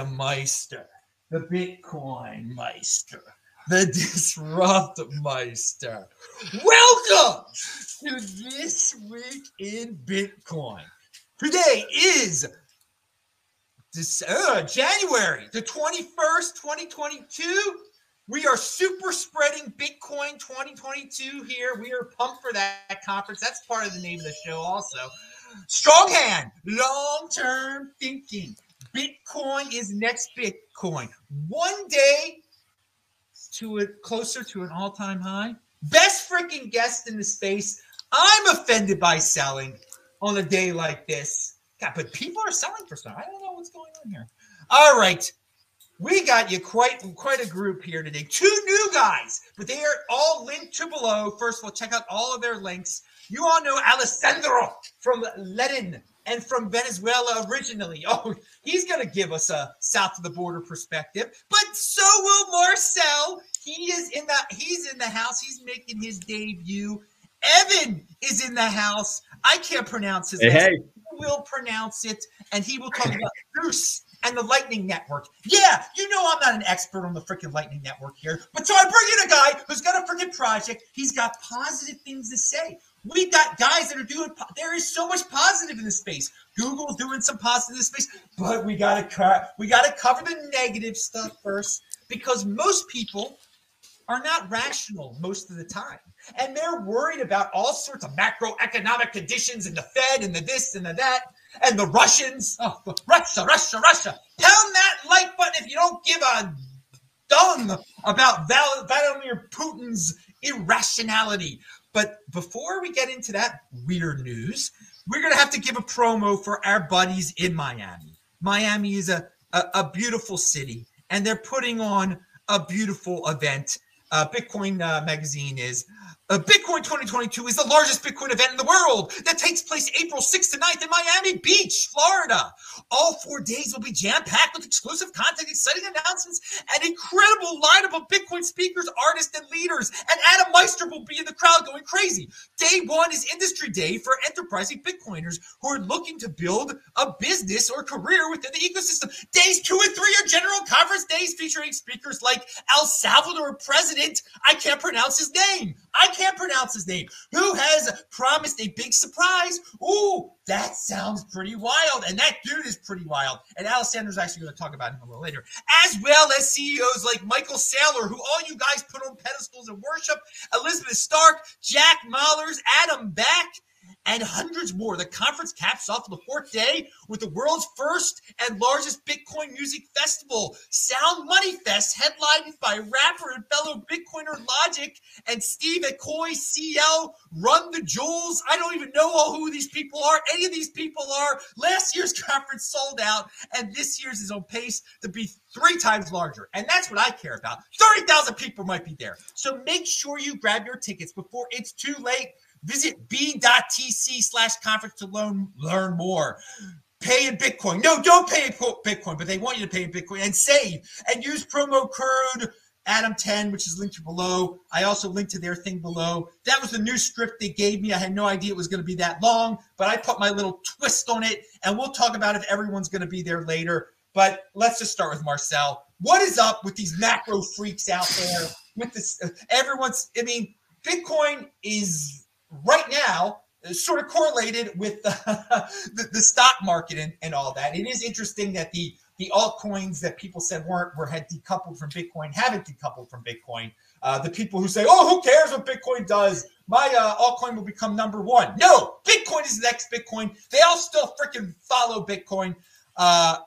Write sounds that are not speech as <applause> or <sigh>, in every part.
Adam Meister, the Bitcoin Meister, the <laughs> Disrupt Meister. Welcome to This Week in Bitcoin. Today is this, uh, January the 21st, 2022. We are super spreading Bitcoin 2022 here. We are pumped for that conference. That's part of the name of the show, also. Strong hand, long term thinking. Bitcoin is next Bitcoin. One day to a closer to an all time high. Best freaking guest in the space. I'm offended by selling on a day like this. God, but people are selling for some. I don't know what's going on here. All right. We got you quite quite a group here today. Two new guys, but they are all linked to below. First of all, check out all of their links. You all know Alessandro from Leiden and from Venezuela originally. <laughs> Oh, he's going to give us a south of the border perspective. But so will Marcel. He is in the he's in the house. He's making his debut. Evan is in the house. I can't pronounce his hey, name. Hey. He will pronounce it, and he will talk about Zeus and the Lightning Network. Yeah, you know I'm not an expert on the freaking Lightning Network here, but so I bring in a guy who's got a freaking project. He's got positive things to say. We got guys that are doing. There is so much positive in this space. Google's doing some positive in this space, but we gotta co- we gotta cover the negative stuff first because most people are not rational most of the time, and they're worried about all sorts of macroeconomic conditions and the Fed and the this and the that and the Russians. Oh, Russia, Russia, Russia! Pound that like button if you don't give a dung about Vladimir Putin's irrationality. But before we get into that weird news, we're going to have to give a promo for our buddies in Miami. Miami is a, a, a beautiful city, and they're putting on a beautiful event. Uh, Bitcoin uh, Magazine is. Uh, Bitcoin 2022 is the largest Bitcoin event in the world that takes place April 6th to 9th in Miami Beach, Florida. All four days will be jam packed with exclusive content, exciting announcements, and incredible lineup of Bitcoin speakers, artists, and leaders. And Adam Meister will be in the crowd going crazy. Day one is industry day for enterprising Bitcoiners who are looking to build a business or career within the ecosystem. Days two and three are general conference days featuring speakers like El Salvador President. I can't pronounce his name. I can't pronounce his name. Who has promised a big surprise? Ooh, that sounds pretty wild. And that dude is pretty wild. And Alessandro's actually going to talk about him a little later, as well as CEOs like Michael Saylor, who all you guys put on pedestals and worship, Elizabeth Stark, Jack Mallers, Adam Back and hundreds more. The conference caps off the fourth day with the world's first and largest Bitcoin music festival, Sound Money Fest, headlined by rapper and fellow Bitcoiner Logic and Steve Aoki, CL, Run the Jewels. I don't even know who these people are. Any of these people are. Last year's <laughs> conference sold out, and this year's is on pace to be three times larger. And that's what I care about. 30,000 people might be there. So make sure you grab your tickets before it's too late. Visit b.tc slash conference to learn, learn more. Pay in Bitcoin. No, don't pay in Bitcoin, but they want you to pay in Bitcoin and save and use promo code Adam10, which is linked below. I also linked to their thing below. That was the new script they gave me. I had no idea it was going to be that long, but I put my little twist on it, and we'll talk about if everyone's going to be there later. But let's just start with Marcel. What is up with these macro freaks out there? With this, everyone's. I mean, Bitcoin is right now sort of correlated with the, <laughs> the, the, stock market and, and all that. It is interesting that the the altcoins that people said weren't were had decoupled from Bitcoin haven't decoupled from Bitcoin. Uh, the people who say, "Oh, who cares what Bitcoin does? My uh, altcoin will become number one." No, Bitcoin is the next Bitcoin. They all still freaking follow Bitcoin. Uh,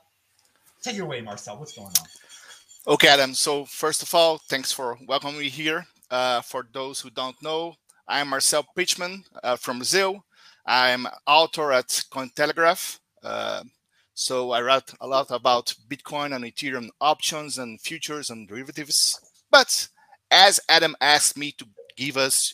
take it away, Marcel. What's going on? Okay, Adam. So first of all, thanks for welcoming me here. Uh, for those who don't know, I'm Marcel Pechman uh, from Brazil. I'm author at Cointelegraph. Uh, so I write a lot about Bitcoin and Ethereum options and futures and derivatives. But as Adam asked me to give us,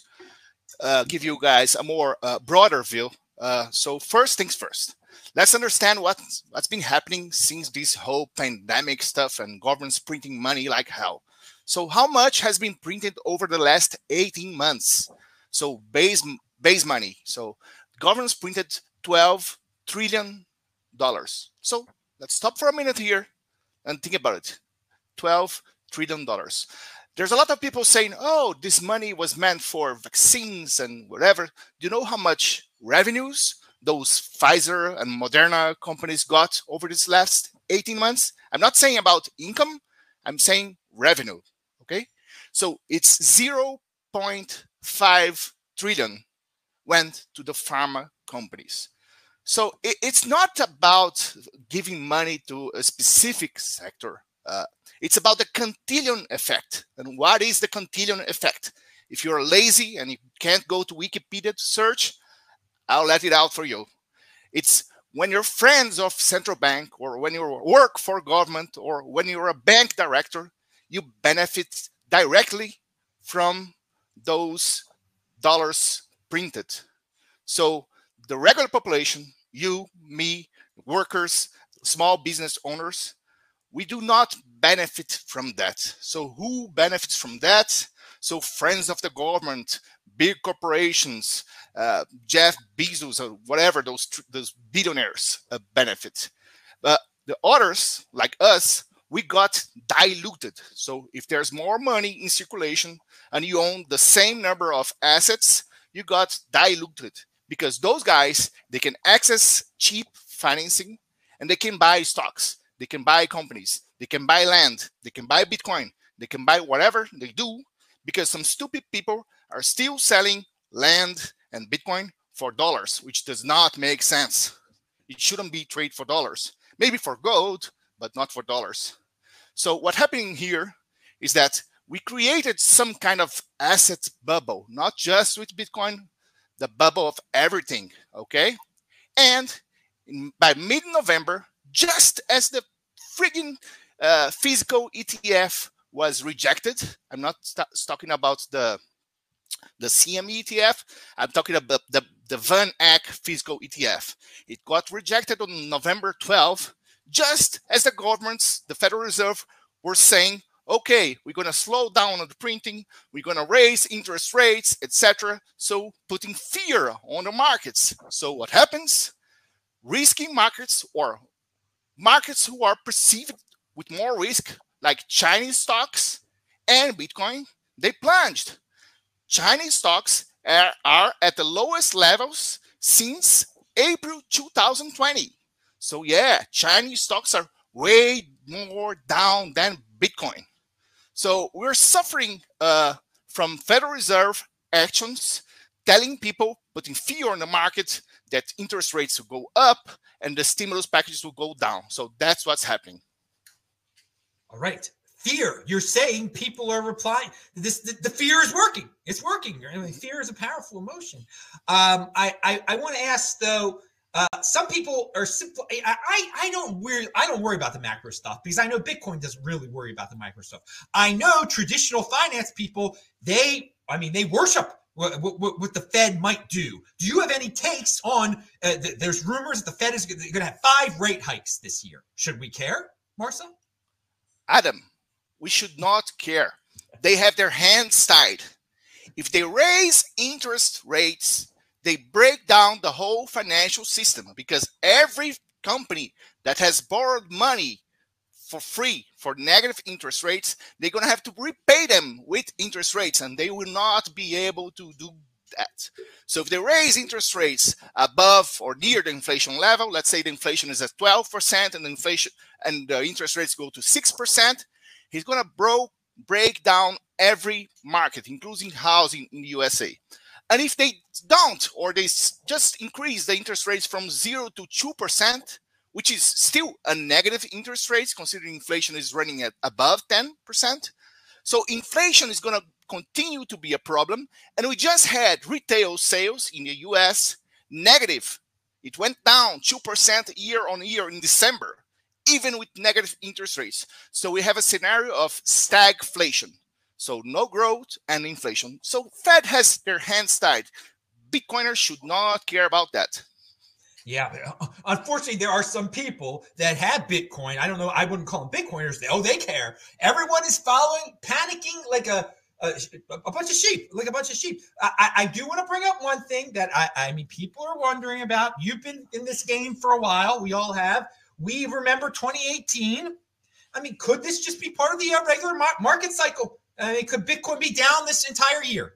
uh, give you guys a more uh, broader view. Uh, so first things first, let's understand what what's been happening since this whole pandemic stuff and governments printing money like hell. So how much has been printed over the last 18 months? So base base money. So governments printed 12 trillion dollars. So let's stop for a minute here and think about it. 12 trillion dollars. There's a lot of people saying, "Oh, this money was meant for vaccines and whatever." Do you know how much revenues those Pfizer and Moderna companies got over this last 18 months? I'm not saying about income, I'm saying revenue, okay? So it's 0.5 trillion went to the pharma companies. So it, it's not about giving money to a specific sector. Uh, it's about the cantillon effect. And what is the cantillon effect? If you're lazy and you can't go to Wikipedia to search, I'll let it out for you. It's when you're friends of central bank or when you work for government or when you're a bank director, you benefit directly from those dollars printed. So the regular population, you, me, workers, small business owners, we do not benefit from that. So who benefits from that? So friends of the government, big corporations, uh, Jeff Bezos or whatever those those billionaires uh, benefit. But the others, like us, we got diluted. So if there's more money in circulation and you own the same number of assets, you got diluted because those guys they can access cheap financing and they can buy stocks, they can buy companies, they can buy land, they can buy Bitcoin, they can buy whatever they do because some stupid people are still selling land and Bitcoin for dollars, which does not make sense. It shouldn't be trade for dollars. Maybe for gold, but not for dollars. So what happening here is that we created some kind of asset bubble, not just with Bitcoin, the bubble of everything, okay? And in, by mid-November, just as the frigging uh, physical ETF was rejected, I'm not talking about the the CME ETF. I'm talking about the, the Van Eck physical ETF. It got rejected on November 12, just as the governments, the Federal Reserve, were saying, okay, we're going to slow down on the printing, we're going to raise interest rates, etc. So putting fear on the markets. So what happens? Risky markets or markets who are perceived with more risk, like Chinese stocks and Bitcoin, they plunged. Chinese stocks are, are at the lowest levels since April 2020. So yeah, Chinese stocks are way more down than Bitcoin. So we're suffering uh, from Federal Reserve actions telling people, putting fear on the market that interest rates will go up and the stimulus packages will go down. So that's what's happening. All right fear. You're saying people are replying. This the, the fear is working. It's working. I mean, fear is a powerful emotion. Um, I I, I want to ask though. Uh, some people are simple. I, I don't worry. I don't worry about the macro stuff because I know Bitcoin doesn't really worry about the micro stuff. I know traditional finance people. They, I mean, they worship what, what, what, the Fed might do. Do you have any takes on? Uh, th- there's rumors that the Fed is going to have five rate hikes this year. Should we care, Marcel? Adam, we should not care. They have their hands tied. If they raise interest rates, they break down the whole financial system because every company that has borrowed money for free for negative interest rates, they're going to have to repay them with interest rates and they will not be able to do that. So if they raise interest rates above or near the inflation level, let's say the inflation is at 12% and the inflation and the interest rates go to 6%, He's going to bro- break down every market, including housing in the USA. And if they don't, or they just increase the interest rates from zero to 2%, which is still a negative interest rate considering inflation is running at above 10%. So inflation is going to continue to be a problem. And we just had retail sales in the US negative. It went down 2% year on year in December even with negative interest rates. So we have a scenario of stagflation. So no growth and inflation. So Fed has their hands tied. Bitcoiners should not care about that. Yeah, <laughs> unfortunately, there are some people that have Bitcoin. I don't know. I wouldn't call them Bitcoiners. Oh, they care. Everyone is following, panicking like a a, a, bunch of sheep, like a bunch of sheep. I, I do want to bring up one thing that I, I mean, people are wondering about. You've been in this game for a while. We all have. We remember 2018. I mean, could this just be part of the regular market cycle? I mean, could Bitcoin be down this entire year?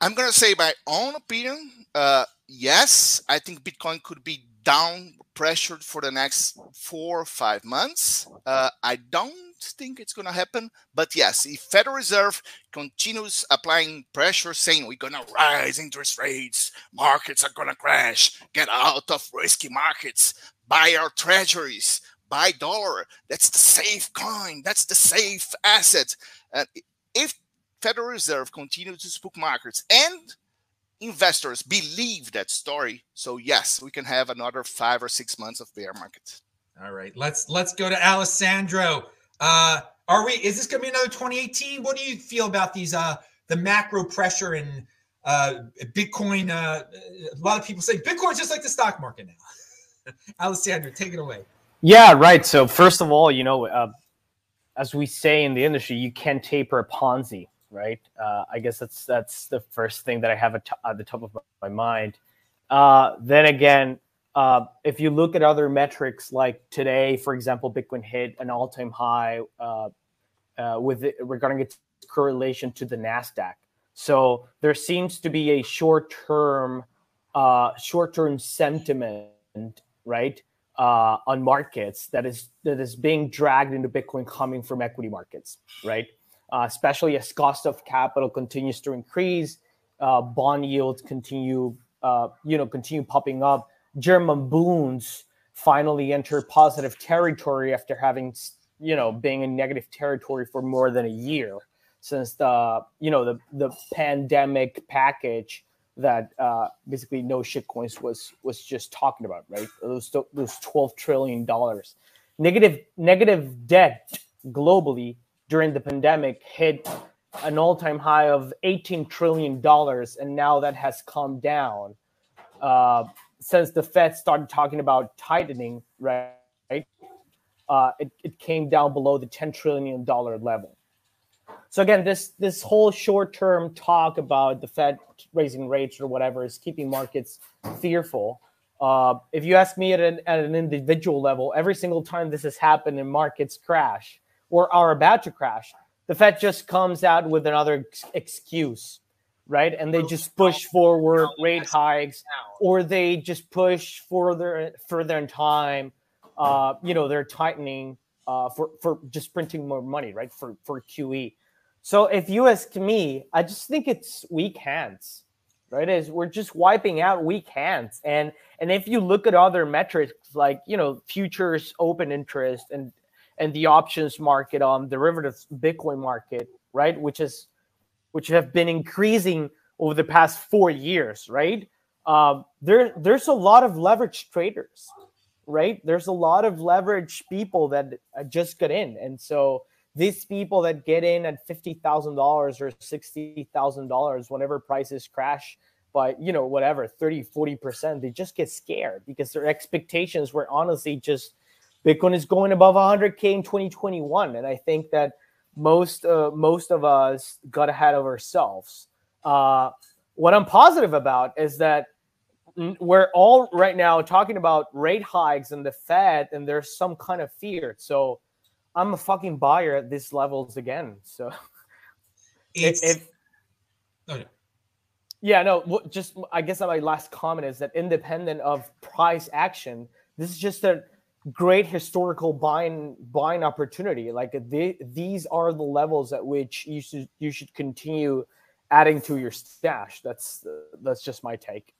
I'm going to say my own opinion. Uh, yes, I think Bitcoin could be down pressured for the next four or five months. Uh, I don't think it's going to happen, but yes, if Federal Reserve continues applying pressure, saying we're going to rise interest rates, markets are going to crash, get out of risky markets, buy our treasuries, buy dollar. That's the safe coin. That's the safe asset. And if Federal Reserve continues to spook markets and investors believe that story. So yes, we can have another five or six months of bear market. All right, let's let's go to Alessandro. Uh, are we? Is this going to be another 2018? What do you feel about these? Uh, the macro pressure and uh, Bitcoin. Uh, a lot of people say Bitcoin's just like the stock market now. <laughs> Alessandro, take it away. Yeah, right. So first of all, you know, uh, as we say in the industry, you can't taper a Ponzi right? Uh, I guess that's that's the first thing that I have at, t- at the top of my mind. Uh, then again, uh, if you look at other metrics like today, for example, Bitcoin hit an all-time high uh, uh, with it, regarding its correlation to the Nasdaq. So there seems to be a short-term uh, short-term sentiment, right? On markets that is that is being dragged into Bitcoin coming from equity markets, right? uh, especially as cost of capital continues to increase, uh, bond yields continue, uh, you know, continue popping up. German bunds finally enter positive territory after having, you know, being in negative territory for more than a year since the, you know, the the pandemic package that uh, basically no shitcoins was was just talking about, right? Those those twelve trillion dollars, negative negative debt globally during the pandemic hit an all-time high of 18 trillion dollars and now that has come down. Uh, since the fed started talking about tightening right uh, it, it came down below the 10 trillion dollar level so again this this whole short-term talk about the fed raising rates or whatever is keeping markets fearful uh, if you ask me at an, at an individual level every single time this has happened and markets crash or are about to crash, the Fed just comes out with another excuse, right? And they just push forward rate hikes, or they just push further further in time. Uh, you know, they're tightening uh, for for just printing more money, right? For for QE. So if you ask me, I just think it's weak hands, right? Is we're just wiping out weak hands, and and if you look at other metrics like you know futures open interest and and the options market on derivatives Bitcoin market, right? Which is which have been increasing over the past four years, right? Um, there, there's a lot of leverage traders, right? There's a lot of leverage people that just get in, and so these people that get in at fifty thousand dollars or sixty thousand dollars whenever prices crash by you know whatever 30 40 percent they just get scared because their expectations were honestly just Bitcoin is going above 100k in 2021, and I think that most uh, most of us got ahead of ourselves. Uh, what I'm positive about is that we're all right now talking about rate hikes and the Fed, and there's some kind of fear. So I'm a fucking buyer at these levels again. So <laughs> it's. If, oh, yeah. Yeah, no, just I guess my last comment is that independent of price action, this is just a great historical buying buying opportunity. Like they, these are the levels at which you should you should continue adding to your stash. That's that's just my take.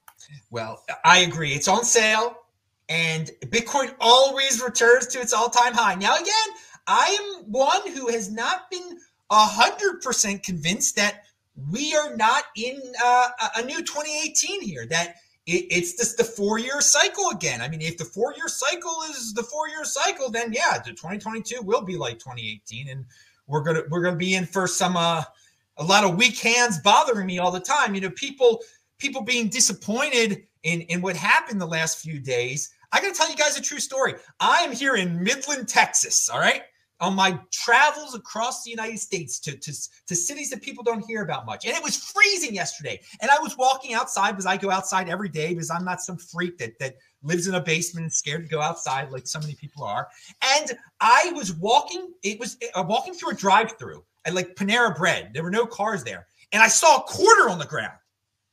Well, I agree. It's on sale, and Bitcoin always returns to its all-time high. Now, again, I am one who has not been hundred percent convinced that we are not in uh, a new 2018 here. That it, it's just the four year cycle again. I mean, if the four year cycle is the four year cycle, then yeah, the 2022 will be like 2018, and we're gonna we're gonna be in for some uh, a lot of weak hands bothering me all the time. You know, people people being disappointed in in what happened the last few days. I gotta tell you guys a true story. I am here in Midland, Texas. All right. On my travels across the United States to, to, to cities that people don't hear about much. And it was freezing yesterday. And I was walking outside because I go outside every day because I'm not some freak that that lives in a basement and scared to go outside like so many people are. And I was walking, it was uh, walking through a drive-through at like Panera Bread. There were no cars there. And I saw a quarter on the ground.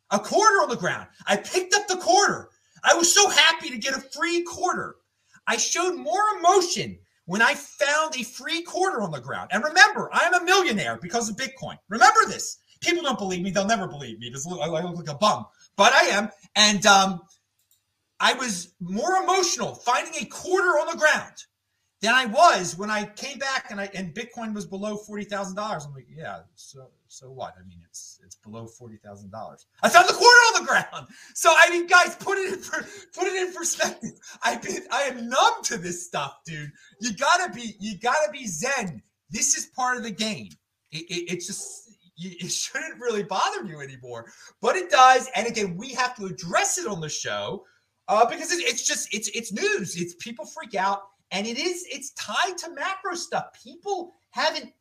A quarter on the ground. I picked up the quarter. I was so happy to get a free quarter. I showed more emotion when I found a free quarter on the ground. And remember, I'm a millionaire because of Bitcoin. Remember this. People don't believe me. They'll never believe me. I look like a bum, but I am. And um, I was more emotional finding a quarter on the ground than I was when I came back and I and Bitcoin was below forty thousand dollars. I'm like, yeah, so so what? I mean, it's it's below forty thousand dollars. I found the quarter on the ground. So I mean, guys, put it in for, put it in perspective. I've been I am numb to this stuff, dude. You gotta be you gotta be zen. This is part of the game. It, it, it's just it shouldn't really bother you anymore, but it does. And again, we have to address it on the show uh, because it's just it's it's news. It's people freak out, and it is it's tied to macro stuff. People haven't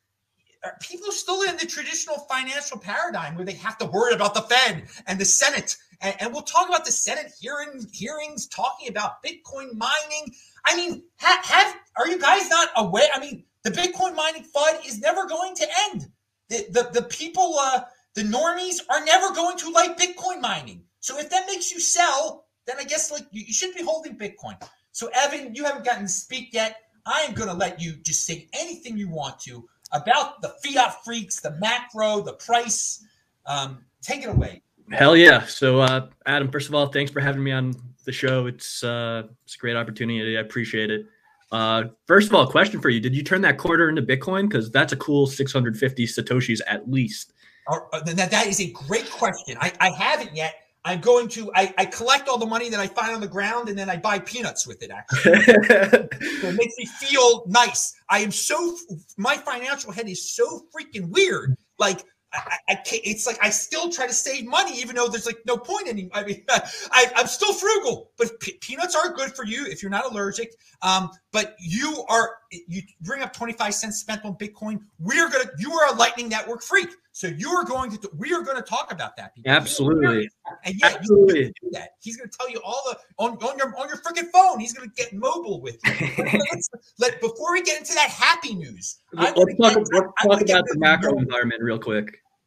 people are still in the traditional financial paradigm where they have to worry about the Fed and the Senate. And, and we'll talk about the Senate hearing, hearings talking about Bitcoin mining. I mean, ha, have are you guys not aware? I mean, the Bitcoin mining FUD is never going to end. The the, the people, uh, the normies, are never going to like Bitcoin mining. So if that makes you sell, then I guess like you, you should be holding Bitcoin. So Evan, you haven't gotten to speak yet. I am going to let you just say anything you want to about the fiat freaks, the macro, the price. Um, take it away. Hell yeah! So, uh, Adam, first of all, thanks for having me on the show. It's uh, it's a great opportunity. I appreciate it. Uh, first of all, question for you: Did you turn that quarter into Bitcoin? Because that's a cool 650 satoshis at least. Uh, that, that is a great question. I, I haven't yet. I'm going to I, I collect all the money that I find on the ground and then I buy peanuts with it actually. so it makes me feel nice. I am so my financial head is so freaking weird. Like I, I, can't, it's like I still try to save money, even though there's like no point anymore. I mean, <laughs> I, am still frugal, but pe- peanuts are good for you if you're not allergic. Um, but you are, you bring up 25 cents spent on Bitcoin. We're to, you are a Lightning Network freak. So you are going to, we are going to talk about that. Absolutely. And yeah, Absolutely. do that. He's going to tell you all the, on, on your, on your freaking phone, he's going to get mobile with you. <laughs> let's, let, before we get into that happy news, let's talk, let's talk about the macro environment real quick.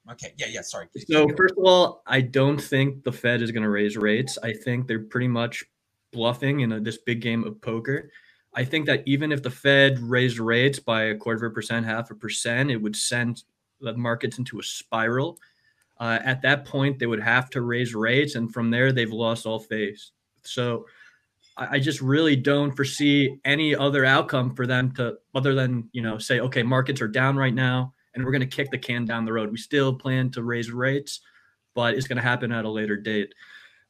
Okay. Yeah. Yeah. Sorry. So first of all, I don't think the Fed is going to raise rates. I think they're pretty much bluffing in a, this big game of poker. I think that even if the Fed raised rates by a quarter of a percent, half a percent, it would send the markets into a spiral. Uh, at that point, they would have to raise rates, and from there, they've lost all faith. So, I, I just really don't foresee any other outcome for them to, other than you know, say, okay, markets are down right now and we're going to kick the can down the road. We still plan to raise rates, but it's going to happen at a later date.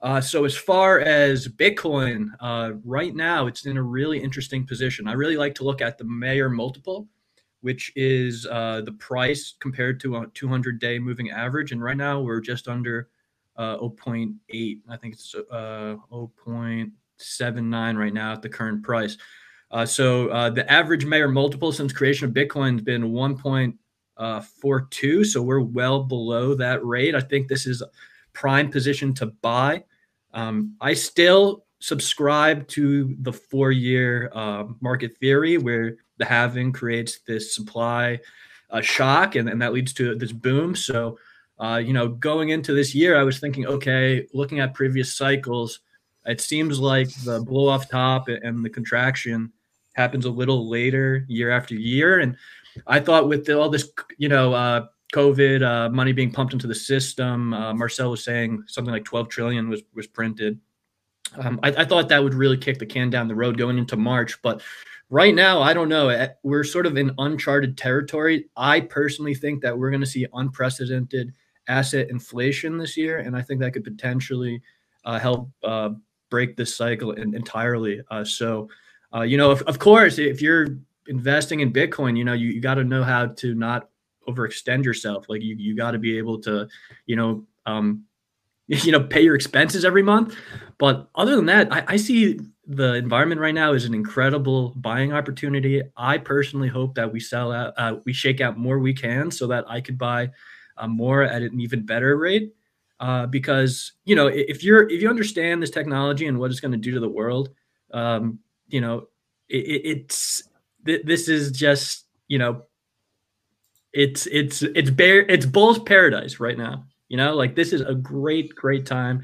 Uh, so as far as Bitcoin, uh, right now it's in a really interesting position. I really like to look at the Mayer multiple, which is uh, the price compared to a 200-day moving average, and right now we're just under uh, 0.8. I think it's uh, 0.79 right now at the current price. Uh, so the average Mayer multiple since creation of Bitcoin has been 1 uh, 4.2. So we're well below that rate. I think this is a prime position to buy. Um, I still subscribe to the four year uh, market theory where the halving creates this supply uh, shock and, and that leads to this boom. So, uh, you know, going into this year, I was thinking, okay, looking at previous cycles, it seems like the blow off top and the contraction happens a little later year after year. And I thought with all this, you know, uh, COVID uh, money being pumped into the system, uh, Marcel was saying something like 12 trillion was was printed. Um, I, I, thought that would really kick the can down the road going into March, but right now I don't know. We're sort of in uncharted territory. I personally think that we're going to see unprecedented asset inflation this year, and I think that could potentially uh, help uh, break this cycle in, entirely. Uh, so, uh, you know, of, of course, if you're investing in Bitcoin, you know, you, you got to know how to not overextend yourself. Like you, you got to be able to, you know, um, <laughs> you know, pay your expenses every month. But other than that, I, I see the environment right now is an incredible buying opportunity. I personally hope that we sell out, uh, we shake out more we can, so that I could buy uh, more at an even better rate. Uh, because you know, if you're if you understand this technology and what it's going to do to the world, um, you know, it, it's th- this is just you know, it's it's it's bear it's bull's paradise right now. You know, like this is a great great time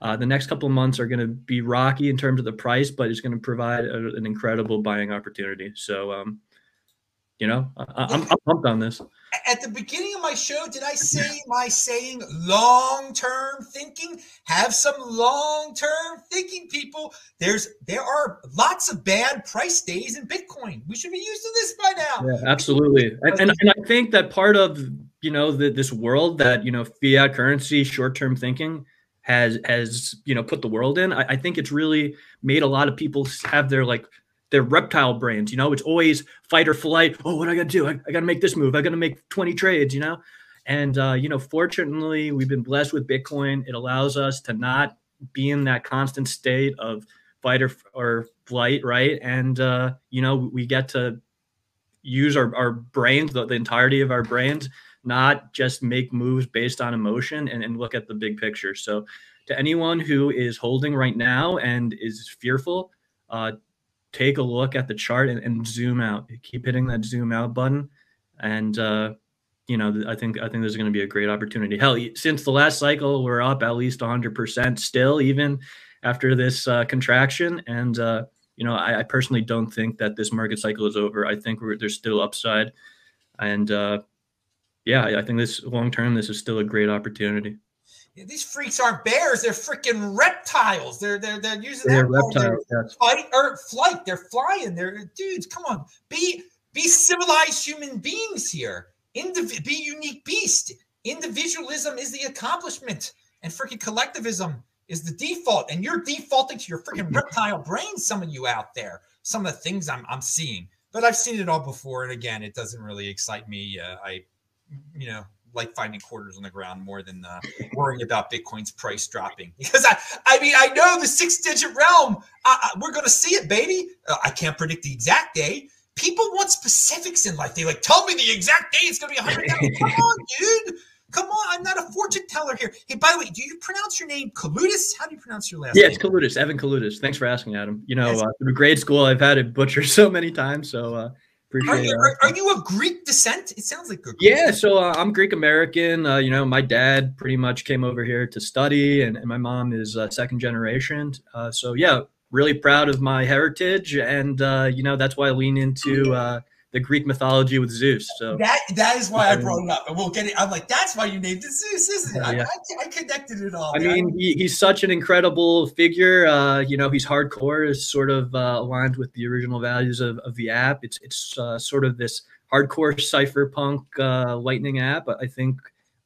uh, the next couple of months are going to be rocky in terms of the price, but it's going to provide a, an incredible buying opportunity. So, um, you know, I, am pumped on this. At the beginning of my show, did I say my saying long term thinking? Have some long term thinking, people. There's there are lots of bad price days in Bitcoin. We should be used to this by now. Yeah, absolutely. And, and, and I think that part of you know the, this world that you know fiat currency short term thinking has has you know put the world in. I, I, think it's really made a lot of people have their like their reptile brains. You know, it's always fight or flight. Oh, what I got to do? I, I got to make this move. I got to make twenty trades. You know, and uh, you know, fortunately, we've been blessed with Bitcoin. It allows us to not be in that constant state of fight or, or flight, right? And uh, you know, we get to use our, our brains, the, the entirety of our brains, not just make moves based on emotion and, and look at the big picture. So, to anyone who is holding right now and is fearful, uh, take a look at the chart and, and, zoom out. Keep hitting that zoom out button, and uh, you know I think I think there's going to be a great opportunity. Hell, since the last cycle, we're up at least 100 percent still, even after this uh, contraction. And uh, you know I, I, personally don't think that this market cycle is over. I think there's still upside, and uh, yeah, I think this long term, this is still a great opportunity. Yeah, these freaks aren't bears; they're freaking reptiles. They're they're they're using they're reptiles. Yes. Fight or flight. They're flying. They're dudes. Come on, be be civilized human beings here. Indiv- be unique beast. Individualism is the accomplishment, and freaking collectivism is the default. And you're defaulting to your freaking <laughs> reptile brain. Some of you out there. Some of the things I'm I'm seeing, but I've seen it all before. And again, it doesn't really excite me. Uh, I you know, like finding quarters on the ground more than uh, worrying about Bitcoin's price dropping. <laughs> Because I, I mean, I know the six-digit realm. Uh, we're going to see it, baby. Uh, I can't predict the exact day. People want specifics in life. They like tell me the exact day it's going to be 100. <laughs> Come on, dude. Come on, I'm not a fortune teller here. Hey, by the way, do you pronounce your name Kaloudis? How do you pronounce your last yeah, name? Yeah, it's Kaloudis, Evan Kaloudis. Thanks for asking, Adam. You know, uh, through grade school, I've had it butchered <laughs> so many times. So uh, Appreciate are you, are, are, you a Greek descent? It sounds like Greek. Yeah, so uh, I'm Greek American. Uh, you know, my dad pretty much came over here to study, and, and my mom is uh, second generation. Uh, so yeah, really proud of my heritage, and uh, you know that's why I lean into uh, the Greek mythology with Zeus. So that that is why I brought it up, and we'll get it. I'm like, that's why you named it Zeus, isn't it? Yeah. I, I, connected it all. I mean, he, he's such an incredible figure. Uh, you know, he's hardcore, is sort of uh, aligned with the original values of, of the app. It's it's uh, sort of this hardcore cypherpunk uh, Lightning app. I think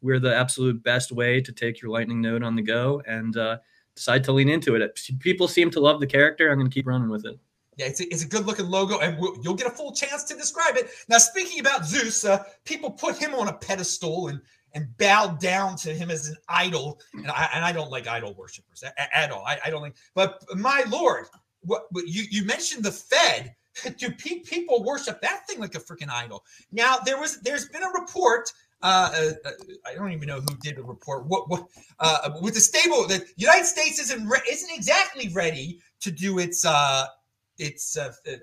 we're the absolute best way to take your Lightning node on the go and uh, decide to lean into it. People seem to love the character. I'm going to keep running with it. Yeah, it's a, it's a good looking logo, and we'll, you'll get a full chance to describe it. Now, speaking about Zeus, uh, people put him on a pedestal and and bow down to him as an idol, and I and I don't like idol worshippers at, at all. I, I, don't like, but my lord, what, what you you mentioned the Fed. <laughs> Do people worship that thing like a freaking idol? Now there was there's been a report uh, uh, uh, I don't even know who did the report. What, what uh, with the stable, the United States isn't re- isn't exactly ready to do its uh, it's a, uh,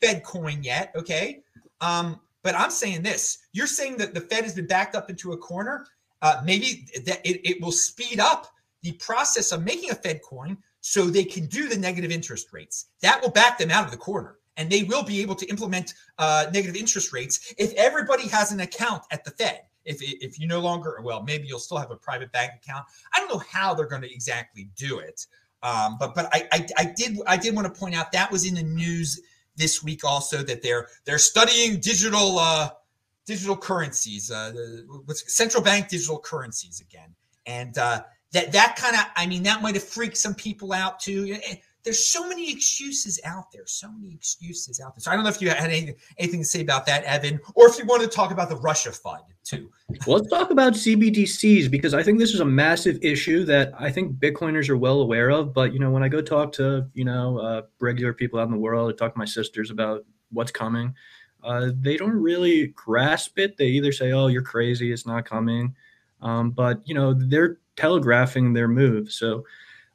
Fed coin yet. Okay. Um, but I'm saying this you're saying that the Fed has been backed up into a corner. Uh, maybe that it, it will speed up the process of making a Fed coin so they can do the negative interest rates. That will back them out of the corner. And they will be able to implement uh, negative interest rates if everybody has an account at the Fed. If, if you no longer, well, maybe you'll still have a private bank account. I don't know how they're going to exactly do it. Um, but but I, I, I did I did want to point out that was in the news this week also that they're they're studying digital uh, digital currencies, uh, central bank digital currencies again, and uh, that that kind of I mean that might have freaked some people out too. There's so many excuses out there, so many excuses out there. So I don't know if you had anything, anything to say about that, Evan, or if you want to talk about the Russia fund too. Well, let's talk about CBDCs because I think this is a massive issue that I think Bitcoiners are well aware of. But you know, when I go talk to you know uh, regular people out in the world, I talk to my sisters about what's coming. Uh, they don't really grasp it. They either say, "Oh, you're crazy; it's not coming," um, but you know, they're telegraphing their move. So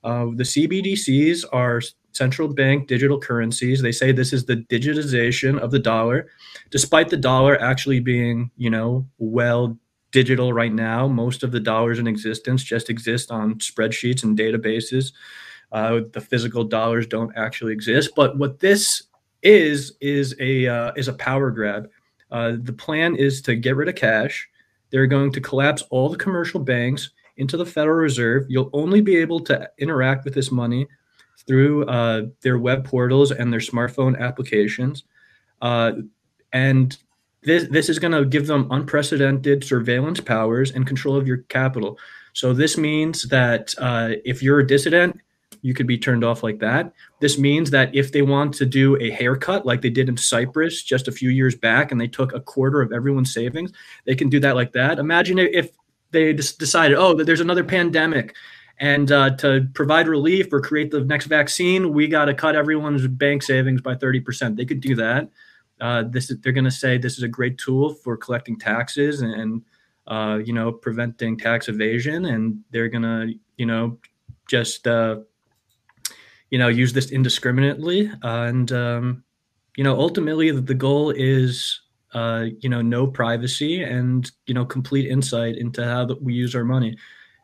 uh, the CBDCs are central bank digital currencies. They say this is the digitization of the dollar, despite the dollar actually being, you know, well digital right now. Most of the dollars in existence just exist on spreadsheets and databases. Uh, the physical dollars don't actually exist. But what this is is a uh, is a power grab. Uh, the plan is to get rid of cash. They're going to collapse all the commercial banks into the Federal Reserve. You'll only be able to interact with this money through uh, their web portals and their smartphone applications. Uh, and this, this is going to give them unprecedented surveillance powers and control of your capital. So this means that uh, if you're a dissident, you could be turned off like that. This means that if they want to do a haircut like they did in Cyprus just a few years back and they took a quarter of everyone's savings, they can do that like that. Imagine if they just decided, oh, there's another pandemic. And uh, to provide relief or create the next vaccine, we got to cut everyone's bank savings by 30%. They could do that. Uh, this is, they're going to say this is a great tool for collecting taxes and, uh, you know, preventing tax evasion. And they're going to, you know, just, uh, you know, use this indiscriminately. and, um, you know, ultimately the goal is uh, you know, no privacy and you know, complete insight into how that we use our money.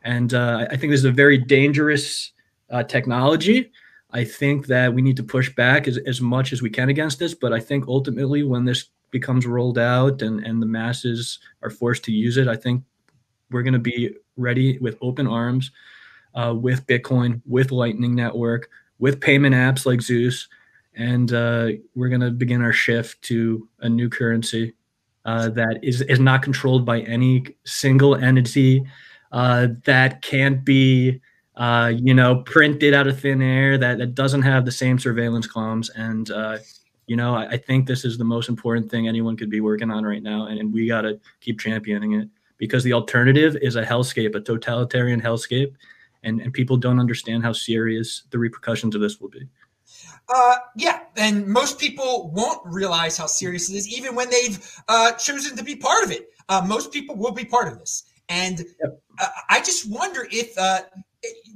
And uh, I think this is a very dangerous uh, technology. I think that we need to push back as, as much as we can against this. But I think ultimately, when this becomes rolled out and, and the masses are forced to use it, I think we're going to be ready with open arms, uh, with Bitcoin, with Lightning Network, with payment apps like Zeus, and uh, we're going to begin our shift to a new currency uh, that is is not controlled by any single entity uh, that can't be uh, you know printed out of thin air that, that doesn't have the same surveillance columns and uh, you know I, I, think this is the most important thing anyone could be working on right now and, and we got to keep championing it. Because the alternative is a hellscape a totalitarian hellscape and, and people don't understand how serious the repercussions of this will be uh, yeah, and most people won't realize how serious it is, even when they've uh, chosen to be part of it. Uh, most people will be part of this, and uh, I just wonder if uh,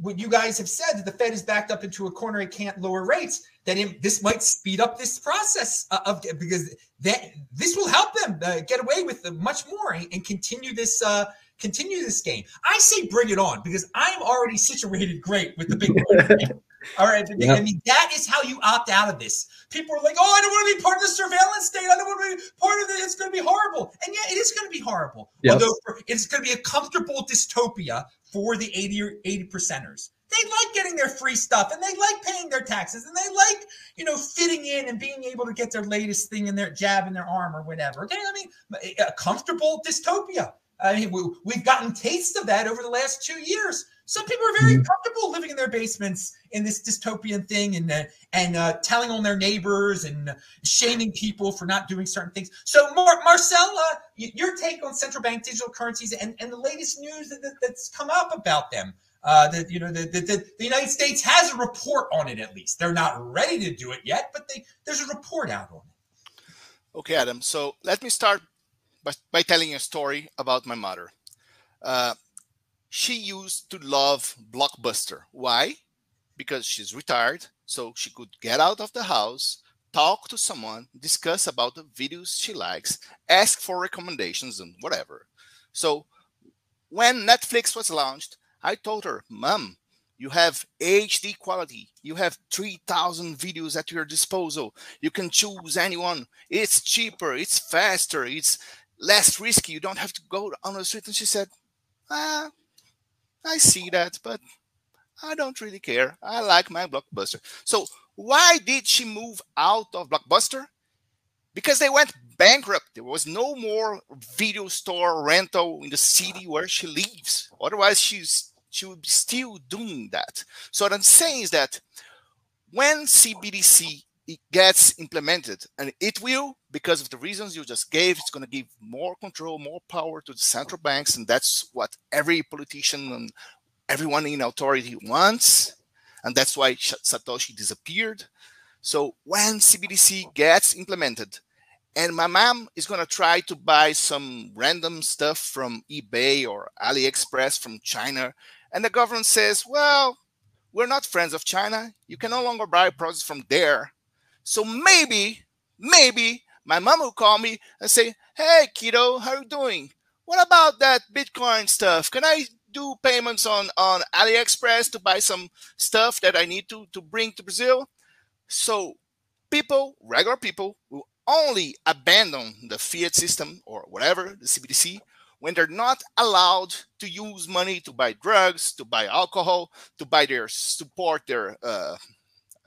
what you guys have said that the Fed is backed up into a corner and can't lower rates, that it, this might speed up this process uh, of because that this will help them uh, get away with much more and, continue this uh, continue this game. I say bring it on because I'm already situated great with the big. <laughs> All right. Yep. I mean, that is how you opt out of this. People are like, oh, I don't want to be part of the surveillance state. I don't want to be part of it. It's going to be horrible. And yeah, it is going to be horrible. Yep. Although it's going to be a comfortable dystopia for the 80 or 80 percenters. They like getting their free stuff and they like paying their taxes and they like, you know, fitting in and being able to get their latest thing in their jab in their arm or whatever. Okay. I mean, a comfortable dystopia. I mean, we, have gotten tastes of that over the last two years. Some people are very mm-hmm. comfortable living in their basements in this dystopian thing and uh, and uh, telling on their neighbors and shaming people for not doing certain things. So, Mar- Marcella, your take on central bank digital currencies and, and the latest news that, that, that's come up about them. Uh, that you know the, the, the, United States has a report on it. At least they're not ready to do it yet, but they, there's a report out on it. Okay, Adam. So let me start by, by telling a story about my mother. Uh, she used to love Blockbuster. Why? Because she's retired, so she could get out of the house, talk to someone, discuss about the videos she likes, ask for recommendations and whatever. So when Netflix was launched, I told her, Mom, you have HD quality. You have 3,000 videos at your disposal. You can choose anyone. It's cheaper, it's faster, it's less risky. You don't have to go on the street. And she said, ah, I see that, but I don't really care. I like my Blockbuster. So why did she move out of Blockbuster? Because they went bankrupt. There was no more video store rental in the city where she lives. Otherwise, she's she would be still doing that. So what I'm saying is that when CBDC gets implemented, and it will, because of the reasons you just gave, it's going to give more control, more power to the central banks, and that's what every politician and everyone in authority wants, and that's why Satoshi disappeared. So when CBDC gets implemented, and my mom is going to try to buy some random stuff from eBay or AliExpress from China, and the government says, well, we're not friends of China. You can no longer buy products from there. So maybe, maybe my mom will call me and say, Hey, kiddo, how are you doing? What about that Bitcoin stuff? Can I do payments on, on AliExpress to buy some stuff that I need to, to bring to Brazil? So people, regular people, will only abandon the fiat system or whatever, the CBDC, when they're not allowed to use money to buy drugs, to buy alcohol, to buy their support their uh,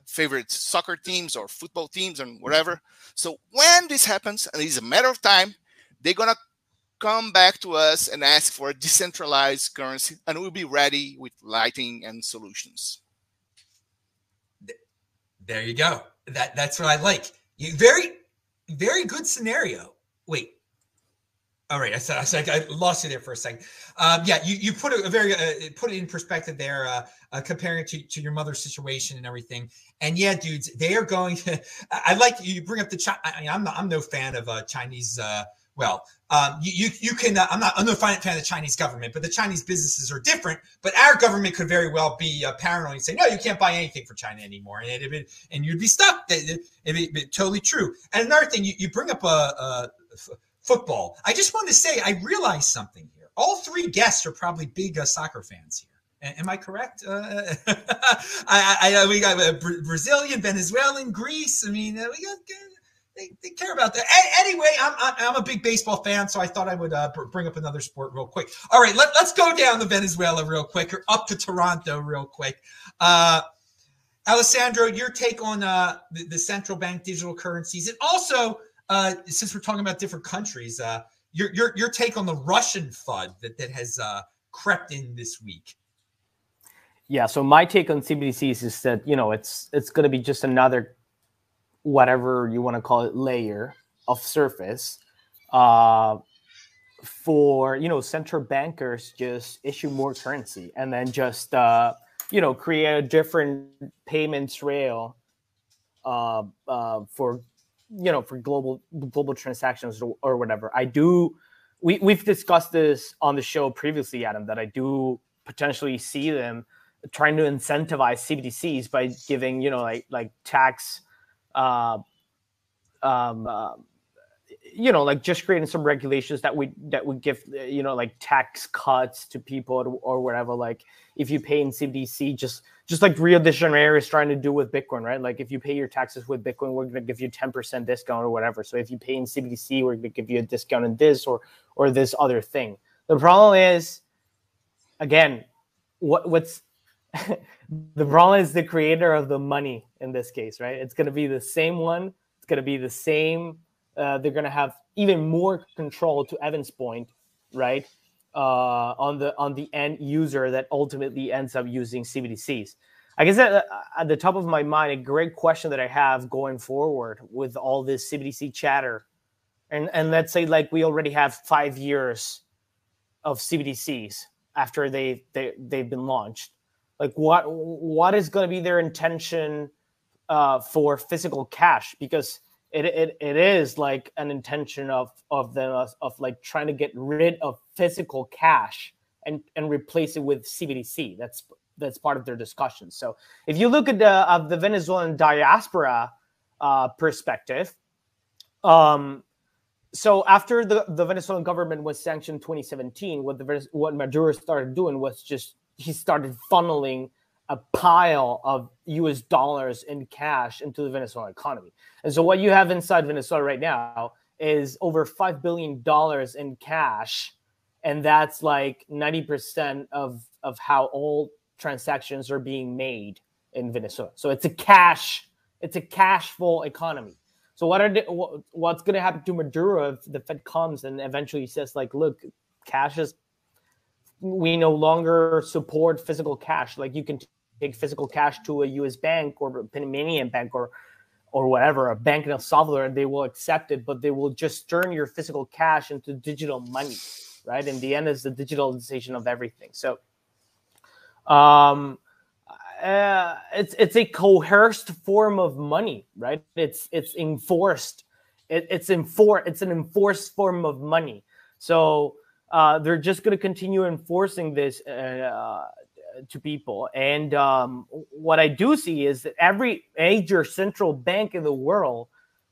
favorite soccer teams or football teams and whatever. So when this happens, and it's a matter of time, they're gonna come back to us and ask for a decentralized currency, and we'll be ready with Lightning and solutions. There you go. That that's what I like. You very very good scenario. Wait, all right, I said I said I lost you there for a second. Um, yeah, you, you put a, very uh, put it in perspective there, uh, uh, comparing it to, to your mother's situation and everything. And yeah, dudes, they are going <laughs> to. I like you bring up the China. I mean, I'm not, I'm no fan of uh, Chinese. Uh, well, um, you, you you can. Uh, I'm not. I'm no fan of the Chinese government, but the Chinese businesses are different. But our government could very well be paranoid and say, no, you can't buy anything for China anymore, and it, and you'd be stuck. It, it, totally true. And another thing, you, you bring up a. a football. I just want to say I realized something here. All three guests are probably big uh, soccer fans here. Am I correct? Uh, <laughs> I, I, we got uh, Brazilian, Venezuelan, Greece. I mean, uh, we got they, they, care about that. A- anyway, I'm, I'm a big baseball fan, so I thought I would uh, bring up another sport real quick. All right, let, us go down to Venezuela real quick, or up to Toronto real quick. Uh, Alessandro, your take on uh, the, the central bank digital currencies, and also uh, since we're talking about different countries, uh, your your your take on the Russian FUD that that has uh, crept in this week. Yeah, so my take on CBDCs is that you know it's it's going to be just another whatever you want to call it layer of surface uh, for you know central bankers just issue more currency and then just uh, you know create a different payments rail uh, uh, for you know for global global transactions or, or whatever. I do we, we've discussed this on the show previously adam that i do potentially see them trying to incentivize cbdc's by giving you know like like tax uh, um, uh, you know like just creating some regulations that would that would give you know like tax cuts to people or, or whatever like if you pay in cbdc just just like Rio de Janeiro is trying to do with Bitcoin, right? Like if you pay your taxes with Bitcoin, we're going to give you 10% discount or whatever. So if you pay in CBDC, we're going to give you a discount in this or or this other thing. The problem is, again, what what's <laughs> the problem is the creator of the money in this case, right? It's going to be the same one. It's going to be the same. Uh, they're going to have even more control to Evan's point, right? uh, on the on the end user that ultimately ends up using CBDCs. I guess at, at, the top of my mind, a great question that I have going forward with all this CBDC chatter, and and let's say like we already have five years of CBDCs after they they they've been launched. Like what what is going to be their intention uh, for physical cash? Because it, it, it is like an intention of of them of, of, like trying to get rid of physical cash and and replace it with CBDC. That's that's part of their discussion. So if you look at the of the Venezuelan diaspora uh, perspective, um, so after the, the Venezuelan government was sanctioned 2017, what the what Maduro started doing was just he started funneling a pile of US dollars in cash into the Venezuelan economy. And so what you have inside Venezuela right now is over $5 billion in cash. And that's like 90% of, of how all transactions are being made in Venezuela. So it's a cash, it's a cash full economy. So what are the, what's going to happen to Maduro if the Fed comes and eventually says like, look, cash is we no longer support physical cash. Like you can take physical cash to a U.S. bank or a Panamanian bank or or whatever, a bank in El Salvador, and they will accept it, but they will just turn your physical cash into digital money, right? In the end, is the digitalization of everything. So, um, uh, it's it's a coerced form of money, right? It's it's enforced. It, it's enfor- It's an enforced form of money. So uh, they're just going to continue enforcing this uh, to people. And um, what I do see is that every major central bank in the world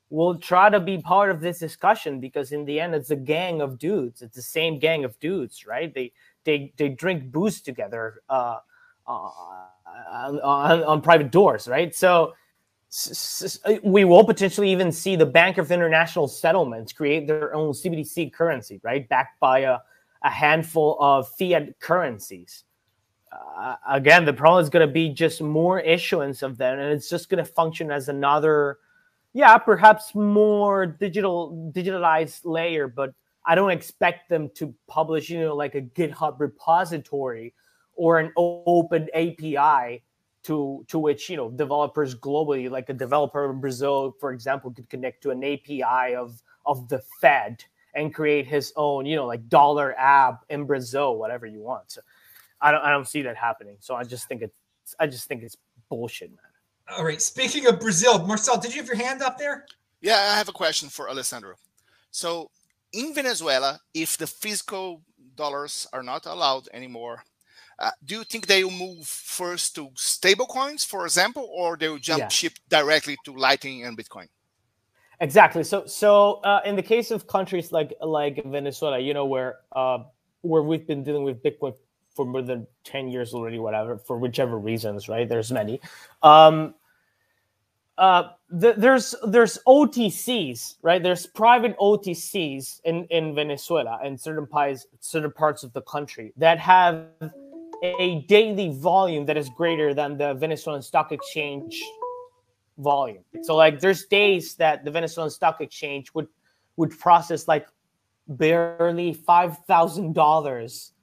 will try to be part of this discussion because in the end it's a gang of dudes. It's the same gang of dudes right? They they they drink booze together uh, uh, on, on, private doors right? So we will potentially even see the bank of international settlements create their own cbdc currency right? Backed by a, a handful of fiat currencies uh, again, the problem is going to be just more issuance of them, and it's just going to function as another, yeah, perhaps more digital digitalized layer. But I don't expect them to publish, you know, like a GitHub repository or an open API to to which you know developers globally, like a developer in Brazil, for example, could connect to an API of of the Fed and create his own, you know, like dollar app in Brazil, whatever you want. So I don't I don't see that happening. So I just think it's I just think it's bullshit, man. All right. Speaking of Brazil, Marcel, did you have your hand up there? Yeah, I have a question for Alessandro. So in Venezuela, if the physical dollars are not allowed anymore, uh, do you think they will move first to stable coins, for example, or they will jump yeah. ship directly to Lightning and Bitcoin? Exactly. So, so uh, in the case of countries like like Venezuela, you know, where uh, where we've been dealing with Bitcoin for more than 10 years already, whatever, for whichever reasons, right? There's many. Um, uh, the, there's there's OTCs, right? There's private OTCs in, in Venezuela and certain pies, certain parts of the country that have a daily volume that is greater than the Venezuelan Stock Exchange volume. So like there's days that the Venezuelan Stock Exchange would would process like barely five thousand dollars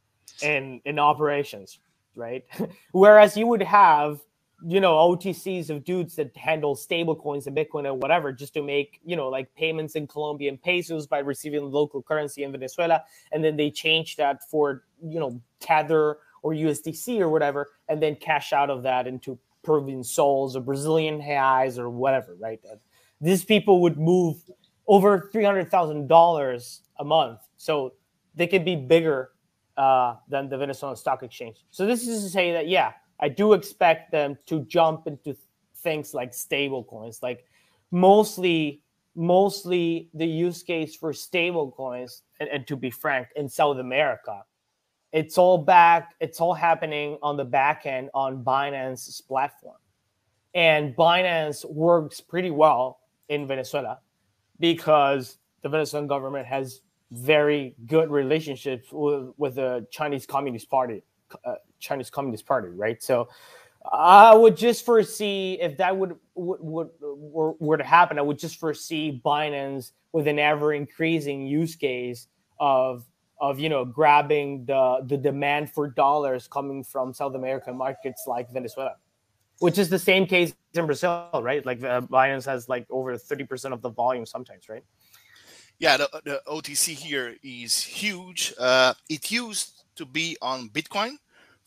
in in operations, right? <laughs> Whereas you would have you know OTCs of dudes that handle stable coins and Bitcoin and whatever just to make you know like payments in Colombian pesos by receiving local currency in Venezuela, and then they change that for you know Tether or USDC or whatever, and then cash out of that into Peruvian sols or Brazilian reais or whatever, right? These people would move over three hundred thousand dollars a month, so they could be bigger uh, than the Venezuelan Stock Exchange. So this is to say that yeah, I do expect them to jump into things like stable coins, like mostly mostly the use case for stable coins, and, and to be frank, in South America, it's all back, it's all happening on the back end on Binance's platform. And Binance works pretty well in Venezuela because the Venezuelan government has very good relationships with, with the Chinese Communist Party, uh, Chinese Communist Party, right? So I would just foresee if that would would, would were, were to happen, I would just foresee Binance with an ever increasing use case of of you know grabbing the the demand for dollars coming from South American markets like Venezuela, which is the same case in Brazil, right? Like uh, Binance has like over thirty percent of the volume sometimes, right? Yeah, the, the OTC here is huge. Uh, it used to be on Bitcoin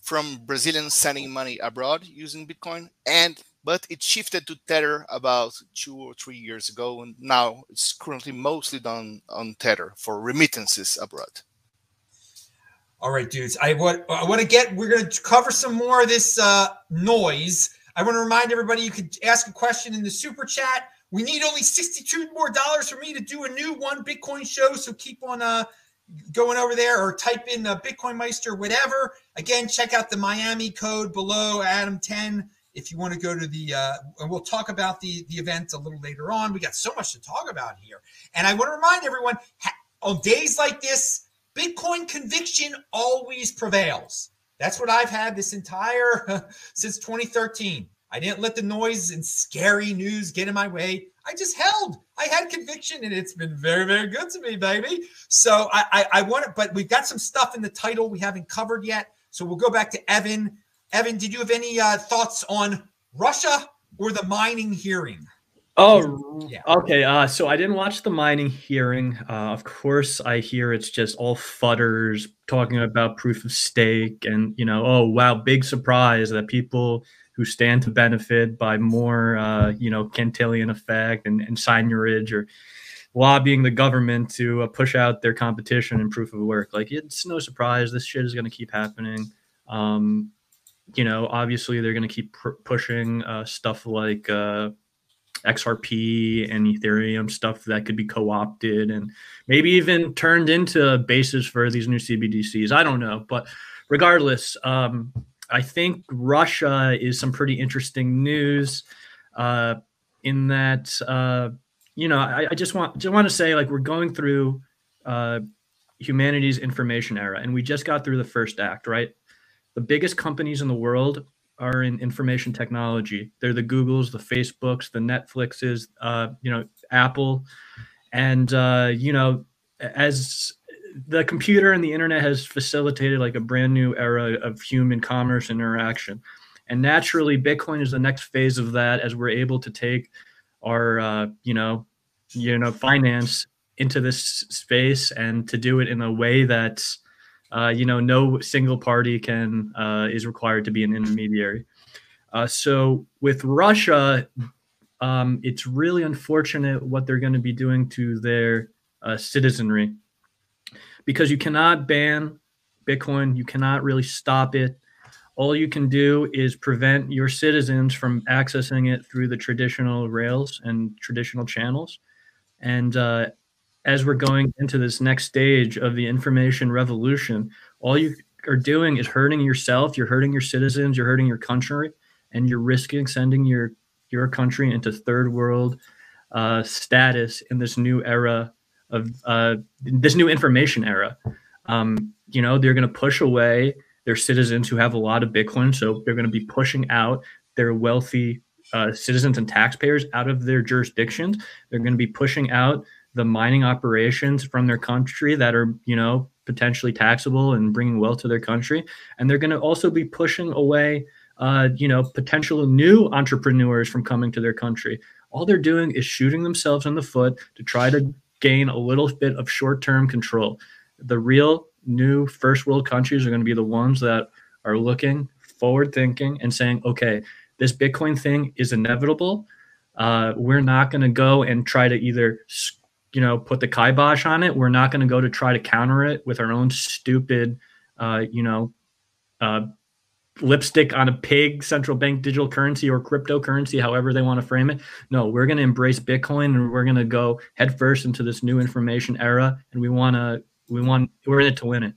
from Brazilians sending money abroad using Bitcoin, and but it shifted to Tether about two or three years ago, and now it's currently mostly done on Tether for remittances abroad. All right, dudes. I want I want to get. We're going to cover some more of this uh, noise. I want to remind everybody you could ask a question in the super chat. We need only 62 more dollars for me to do a new one Bitcoin show. So keep on uh, going over there or type in uh, Bitcoin Meister, whatever. Again, check out the Miami code below Adam 10 if you want to go to the uh, and we'll talk about the the event a little later on. We got so much to talk about here. And I want to remind everyone on days like this, Bitcoin conviction always prevails. That's what I've had this entire <laughs> since 2013. I didn't let the noise and scary news get in my way. I just held. I had conviction, and it's been very, very good to me, baby. So I, I, I want it, but we've got some stuff in the title we haven't covered yet. So we'll go back to Evan. Evan, did you have any uh, thoughts on Russia or the mining hearing? Oh, Yeah. okay. Uh, so I didn't watch the mining hearing. Uh, of course, I hear it's just all fudders talking about proof of stake, and you know, oh wow, big surprise that people who stand to benefit by more, uh, you know, Cantillon effect and, and seigniorage or lobbying the government to uh, push out their competition and proof of work. Like it's no surprise this shit is going to keep happening. Um, you know, obviously they're going to keep pr- pushing uh, stuff like. Uh, XRP and Ethereum stuff that could be co-opted and maybe even turned into bases for these new CBDCs. I don't know, but regardless, um, I think Russia is some pretty interesting news uh, in that uh, you know I, I, just want just want to say like we're going through uh, humanity's information era, and we just got through the first act, right? The biggest companies in the world are in information technology. They're the Googles, the Facebooks, the Netflixes, uh, you know, Apple, and uh, you know, as the computer and the internet has facilitated like a brand new era of human commerce interaction, and naturally, Bitcoin is the next phase of that as we're able to take our, uh, you know, you know, finance into this space and to do it in a way that's uh, you know, no single party can uh, is required to be an intermediary. Uh, so with Russia, um, it's really unfortunate what they're going to be doing to their uh, citizenry, because you cannot ban Bitcoin, you cannot really stop it. All you can do is prevent your citizens from accessing it through the traditional rails and traditional channels. And uh, as we're going into this next stage of the information revolution, all you are doing is hurting yourself, you're hurting your citizens, you're hurting your country, and you're risking sending your your country into third world uh, status in this new era of uh, this new information era. Um, you know, they're going to push away their citizens who have a lot of Bitcoin, so they're going to be pushing out their wealthy uh, citizens and taxpayers out of their jurisdictions. They're going to be pushing out the mining operations from their country that are, you know, potentially taxable and bringing wealth to their country. And they're going to also be pushing away, uh, you know, potential new entrepreneurs from coming to their country. All they're doing is shooting themselves in the foot to try to gain a little bit of short term control. The real new first world countries are going to be the ones that are looking forward thinking and saying, okay, this Bitcoin thing is inevitable. Uh, we're not going to go and try to either you know, put the kibosh on it. We're not going to go to try to counter it with our own stupid, uh, you know, uh, lipstick on a pig central bank digital currency or cryptocurrency, however they want to frame it. No, we're going to embrace Bitcoin and we're going to go headfirst into this new information era. And we want to, we want, we're in it to win it.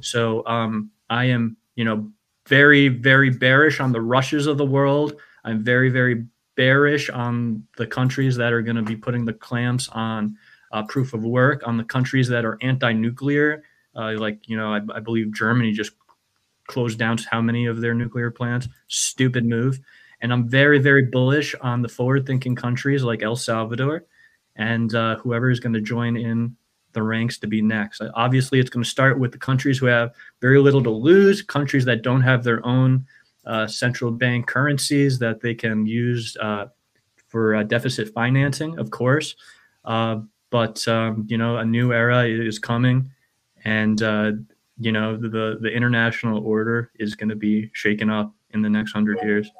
So um, I am, you know, very, very bearish on the Russias of the world. I'm very, very bearish on the countries that are going to be putting the clamps on uh, proof of work on the countries that are anti-nuclear. Uh, like you know, I, I, believe Germany just closed down how many of their nuclear plants. Stupid move. And I'm very, very bullish on the forward-thinking countries like El Salvador and uh, whoever is going to join in the ranks to be next. Obviously, it's going to start with the countries who have very little to lose, countries that don't have their own uh, central bank currencies that they can use uh, for uh, deficit financing, of course. Uh, but um, you know, a new era is coming, and uh, you know, the the international order is going to be shaken up in the next hundred years.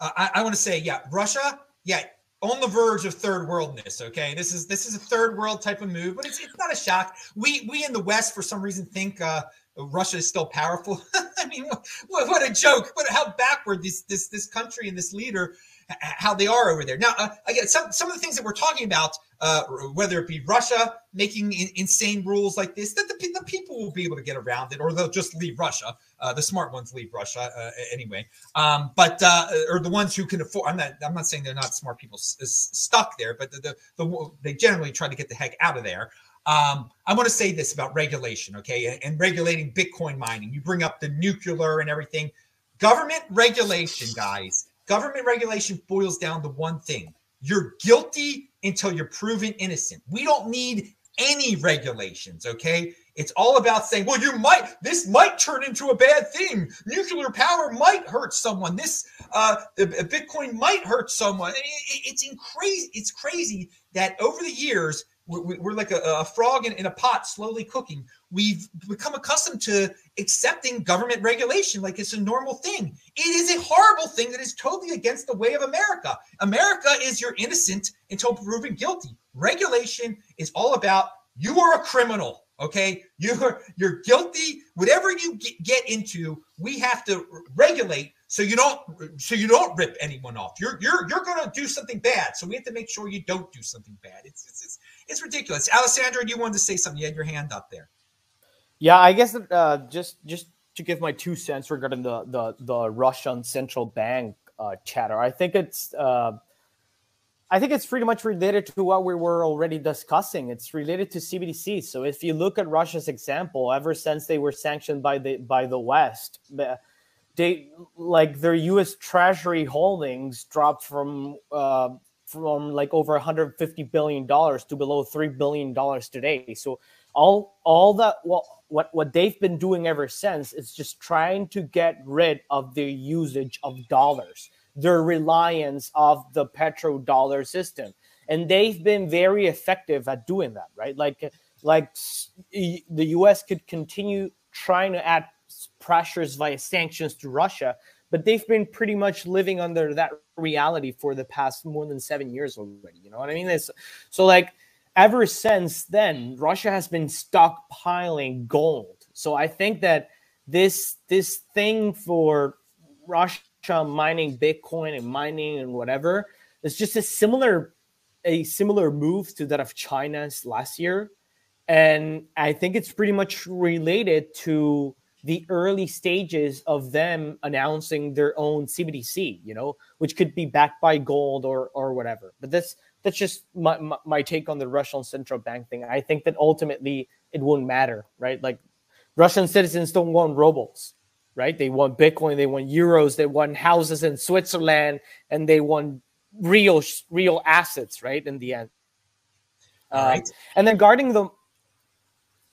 Uh, I, I want to say, yeah, Russia, yeah, on the verge of third worldness. Okay, this is this is a third world type of move, but it's it's not a shock. We we in the West, for some reason, think uh, Russia is still powerful. <laughs> I mean, what, what a joke! But how backward this this this country and this leader how they are over there. Now, uh, again, some some of the things that we're talking about, uh, whether it be Russia making in, insane rules like this, that the, the, people will be able to get around it, or they'll just leave Russia. Uh, the smart ones leave Russia uh, anyway. Um, but uh, or the ones who can afford. I'm not. I'm not saying they're not smart people s- s- stuck there, but the, the, the they generally try to get the heck out of there. Um, I want to say this about regulation, okay, and, and regulating Bitcoin mining. You bring up the nuclear and everything. Government regulation, guys Government regulation boils down to one thing you're guilty until you're proven innocent. We don't need any regulations. Okay, it's all about saying, well, you might, this might turn into a bad thing. Nuclear power might hurt someone. This, uh, Bitcoin might hurt someone. it's crazy. It's crazy that over the years, we're like a, a frog in, in, a pot slowly cooking. We've become accustomed to accepting government regulation like it's a normal thing. It is a horrible thing that is totally against the way of America. America is you're innocent until proven guilty. Regulation is all about you are a criminal. Okay, <laughs> you're you're guilty. Whatever you get into, we have to regulate so you don't so you don't rip anyone off. You're you're you're going to do something bad, so we have to make sure you don't do something bad. It's it's it's, it's ridiculous. Alessandro, you wanted to say something? You had your hand up there. Yeah, I guess uh, just just to give my two cents regarding the the the Russian central bank uh, chatter. I think it's uh, I think it's pretty much related to what we were already discussing. It's related to CBDC. So if you look at Russia's example, ever since they were sanctioned by the by the West, they like their U.S. Treasury holdings dropped from uh, from like over 150 billion dollars to below three billion dollars today. So all all that what what what they've been doing ever since is just trying to get rid of the usage of dollars their reliance of the petrodollar system. And they've been very effective at doing that right? Like like the us could continue trying to add pressures via sanctions to russia but they've been pretty much living under that reality for the past more than seven years already you know what i mean? It's, so like ever since then russia has been stockpiling gold. So i think that this this thing for russia mining Bitcoin and mining and whatever. It's just a similar a similar move to that of China's last year. And I think it's pretty much related to the early stages of them announcing their own CBDC, you know, which could be backed by gold or or whatever. But that's that's just my, my, my take on the Russian central bank thing. I think that ultimately it won't matter, right? Like Russian citizens don't want rubles right? They want Bitcoin, they want euros, they want houses in Switzerland, and they want real real assets, right? In the end. Um, right. And then guarding the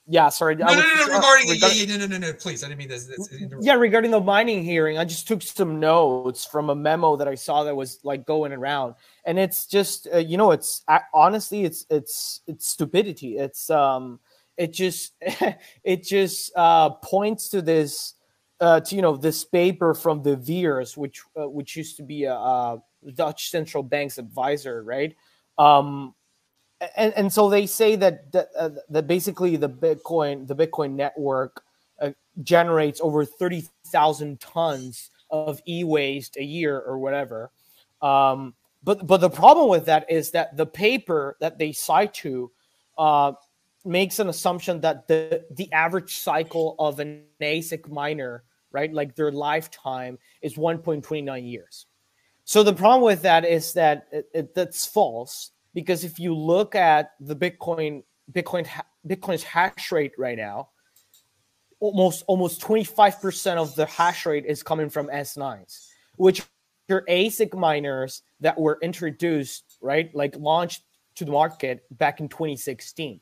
yeah, sorry. No, no, no, no, regarding, regarding yeah, yeah, no, no, no, no, please. I didn't mean this. this yeah, regarding the mining hearing, I just took some notes from a memo that I saw that was like going around, and it's just, uh, you know, it's uh, honestly, it's it's it's stupidity. It's um, it just <laughs> it just uh points to this uh, to, you know this paper from de Vries, which uh, which used to be a, a, Dutch central bank's advisor, right? Um, and and so they say that that, uh, that basically the Bitcoin the Bitcoin network uh, generates over thirty thousand tons of e-waste a year or whatever. Um, but but the problem with that is that the paper that they cite to uh, makes an assumption that the the average cycle of an ASIC miner, right, like their lifetime is 1.29 years. So the problem with that is that it, it, that's false because if you look at the Bitcoin Bitcoin Bitcoin's hash rate right now, almost almost 25% of the hash rate is coming from S9s, which are ASIC miners that were introduced, right, like launched to the market back in 2016.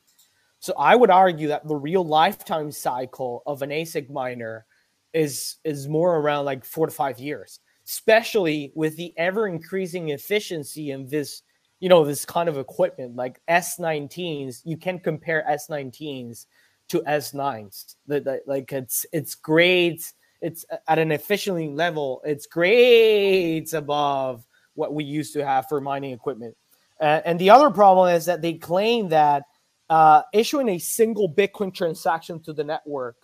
So I would argue that the real lifetime cycle of an ASIC miner is is more around like four to five years, especially with the ever increasing efficiency in this, you know, this kind of equipment like S19s. You can compare S19s to S9s. That like it's it's grades. It's at an efficiency level. It's grades above what we used to have for mining equipment. Uh, and the other problem is that they claim that uh, issuing a single Bitcoin transaction to the network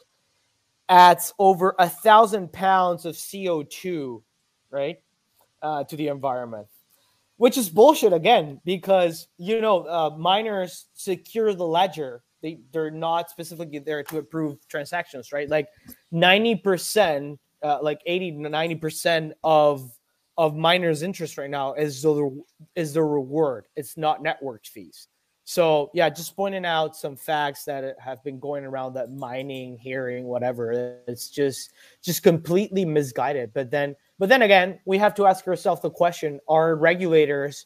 adds over a thousand pounds of CO2, right, uh, to the environment, which is bullshit again because you know uh, miners secure the ledger. They they're not specifically there to approve transactions, right? Like ninety percent, uh, like eighty to ninety percent of of miners' interest right now is the is the reward. It's not network fees. So yeah, just pointing out some facts that have been going around that mining, hearing, whatever. It's just just completely misguided. But then, but then again, we have to ask ourselves the question: Are regulators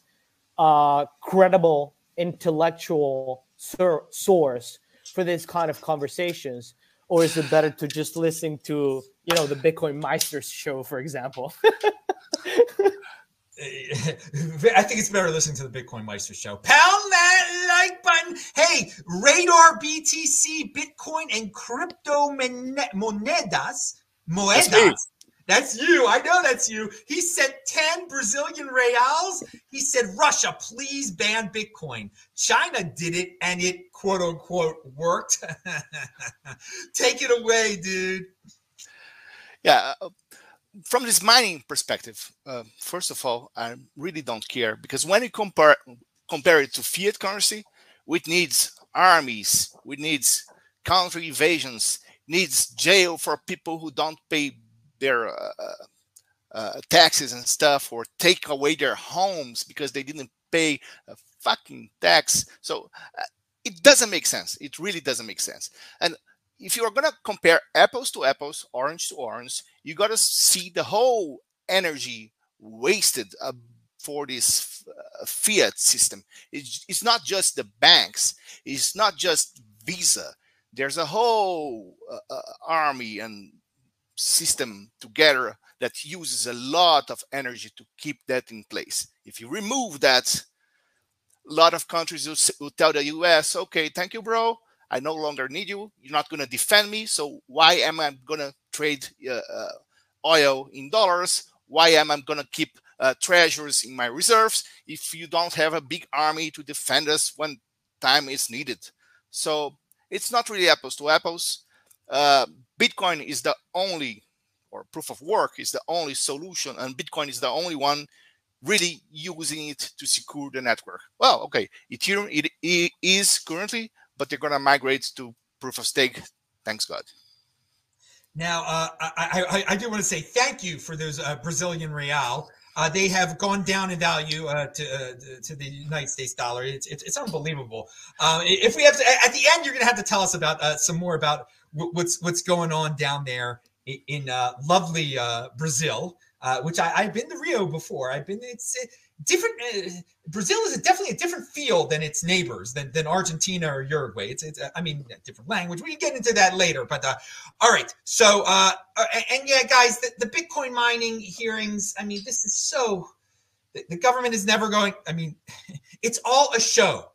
uh, credible, intellectual sur- source for this kind of conversations, or is it better to just listen to you know the Bitcoin Meisters show, for example? <laughs> <laughs> I think it's better listening to the Bitcoin Meister show. Pound that like button. Hey, Radar BTC, Bitcoin, and crypto monedas. Moedas. That's you. I know that's you. He sent 10 Brazilian reals. He said, Russia, please ban Bitcoin. China did it and it quote unquote worked. <laughs> Take it away, dude. Yeah. Uh, from this mining perspective, uh, first of all, I really don't care because when you compare compare it to fiat currency, which needs armies, which needs country evasions, needs jail for people who don't pay their uh, uh, uh, taxes and stuff, or take away their homes because they didn't pay a fucking tax. So uh, it doesn't make sense. It really doesn't make sense. And if you're going to compare apples to apples, orange to orange, you got to see the whole energy wasted uh, for this uh, fiat system. It's, it's not just the banks, it's not just Visa. There's a whole uh, uh army and system together that uses a lot of energy to keep that in place. If you remove that, a lot of countries will, will tell the US, okay, thank you, bro I no longer need you. You're not going to defend me. So why am I going to trade uh, uh, oil in dollars? Why am I going to keep uh, treasures in my reserves if you don't have a big army to defend us when time is needed? So it's not really apples to apples. Uh, Bitcoin is the only, or proof of work is the only solution, and Bitcoin is the only one really using it to secure the network. Well, okay, Ethereum it, it is currently but they're going to migrate to proof of stake. Thanks God. Now, uh, I, I, I, do want to say thank you for those uh, Brazilian real. Uh, they have gone down in value uh, to uh, to the United States dollar. It's it's, it's unbelievable. Um, if we have to, at the end, you're going to have to tell us about uh, some more about what's what's going on down there in, in lovely Brazil, which I, have been to Rio before. I've been. It's different. Uh, Brazil is a, definitely a different feel than its neighbors, than, than Argentina or Uruguay. It's, it's, I mean, different language. We can get into that later. But uh, all right. So, uh, uh and, and yeah, guys, the, the, Bitcoin mining hearings. I mean, this is so. The, the government is never going. I mean, <laughs> it's all a show.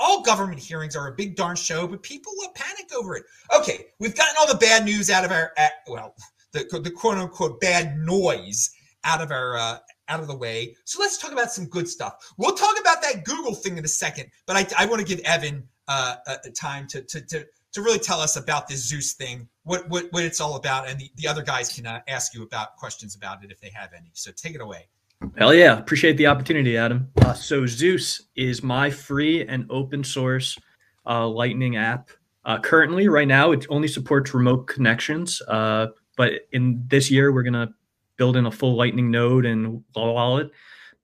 All government hearings are a big darn show, but people will panic over it. Okay, we've gotten all the bad news out of our, well, <laughs> the, the quote unquote bad noise out of our uh, out of the way. So let's talk about some good stuff. We'll talk about that Google thing in a second, but I, I want to give Evan uh, a, time to, to, to, to really tell us about this Zeus thing, what, what, what it's all about. And the, the other guys can uh, ask you about questions about it if they have any. So take it away. Hell yeah. Appreciate the opportunity, Adam. Uh, so Zeus is my free and open source uh, Lightning app. Uh, currently, right now, it only supports remote connections. Uh, but in this year, we're going to build in a full Lightning node and wallet.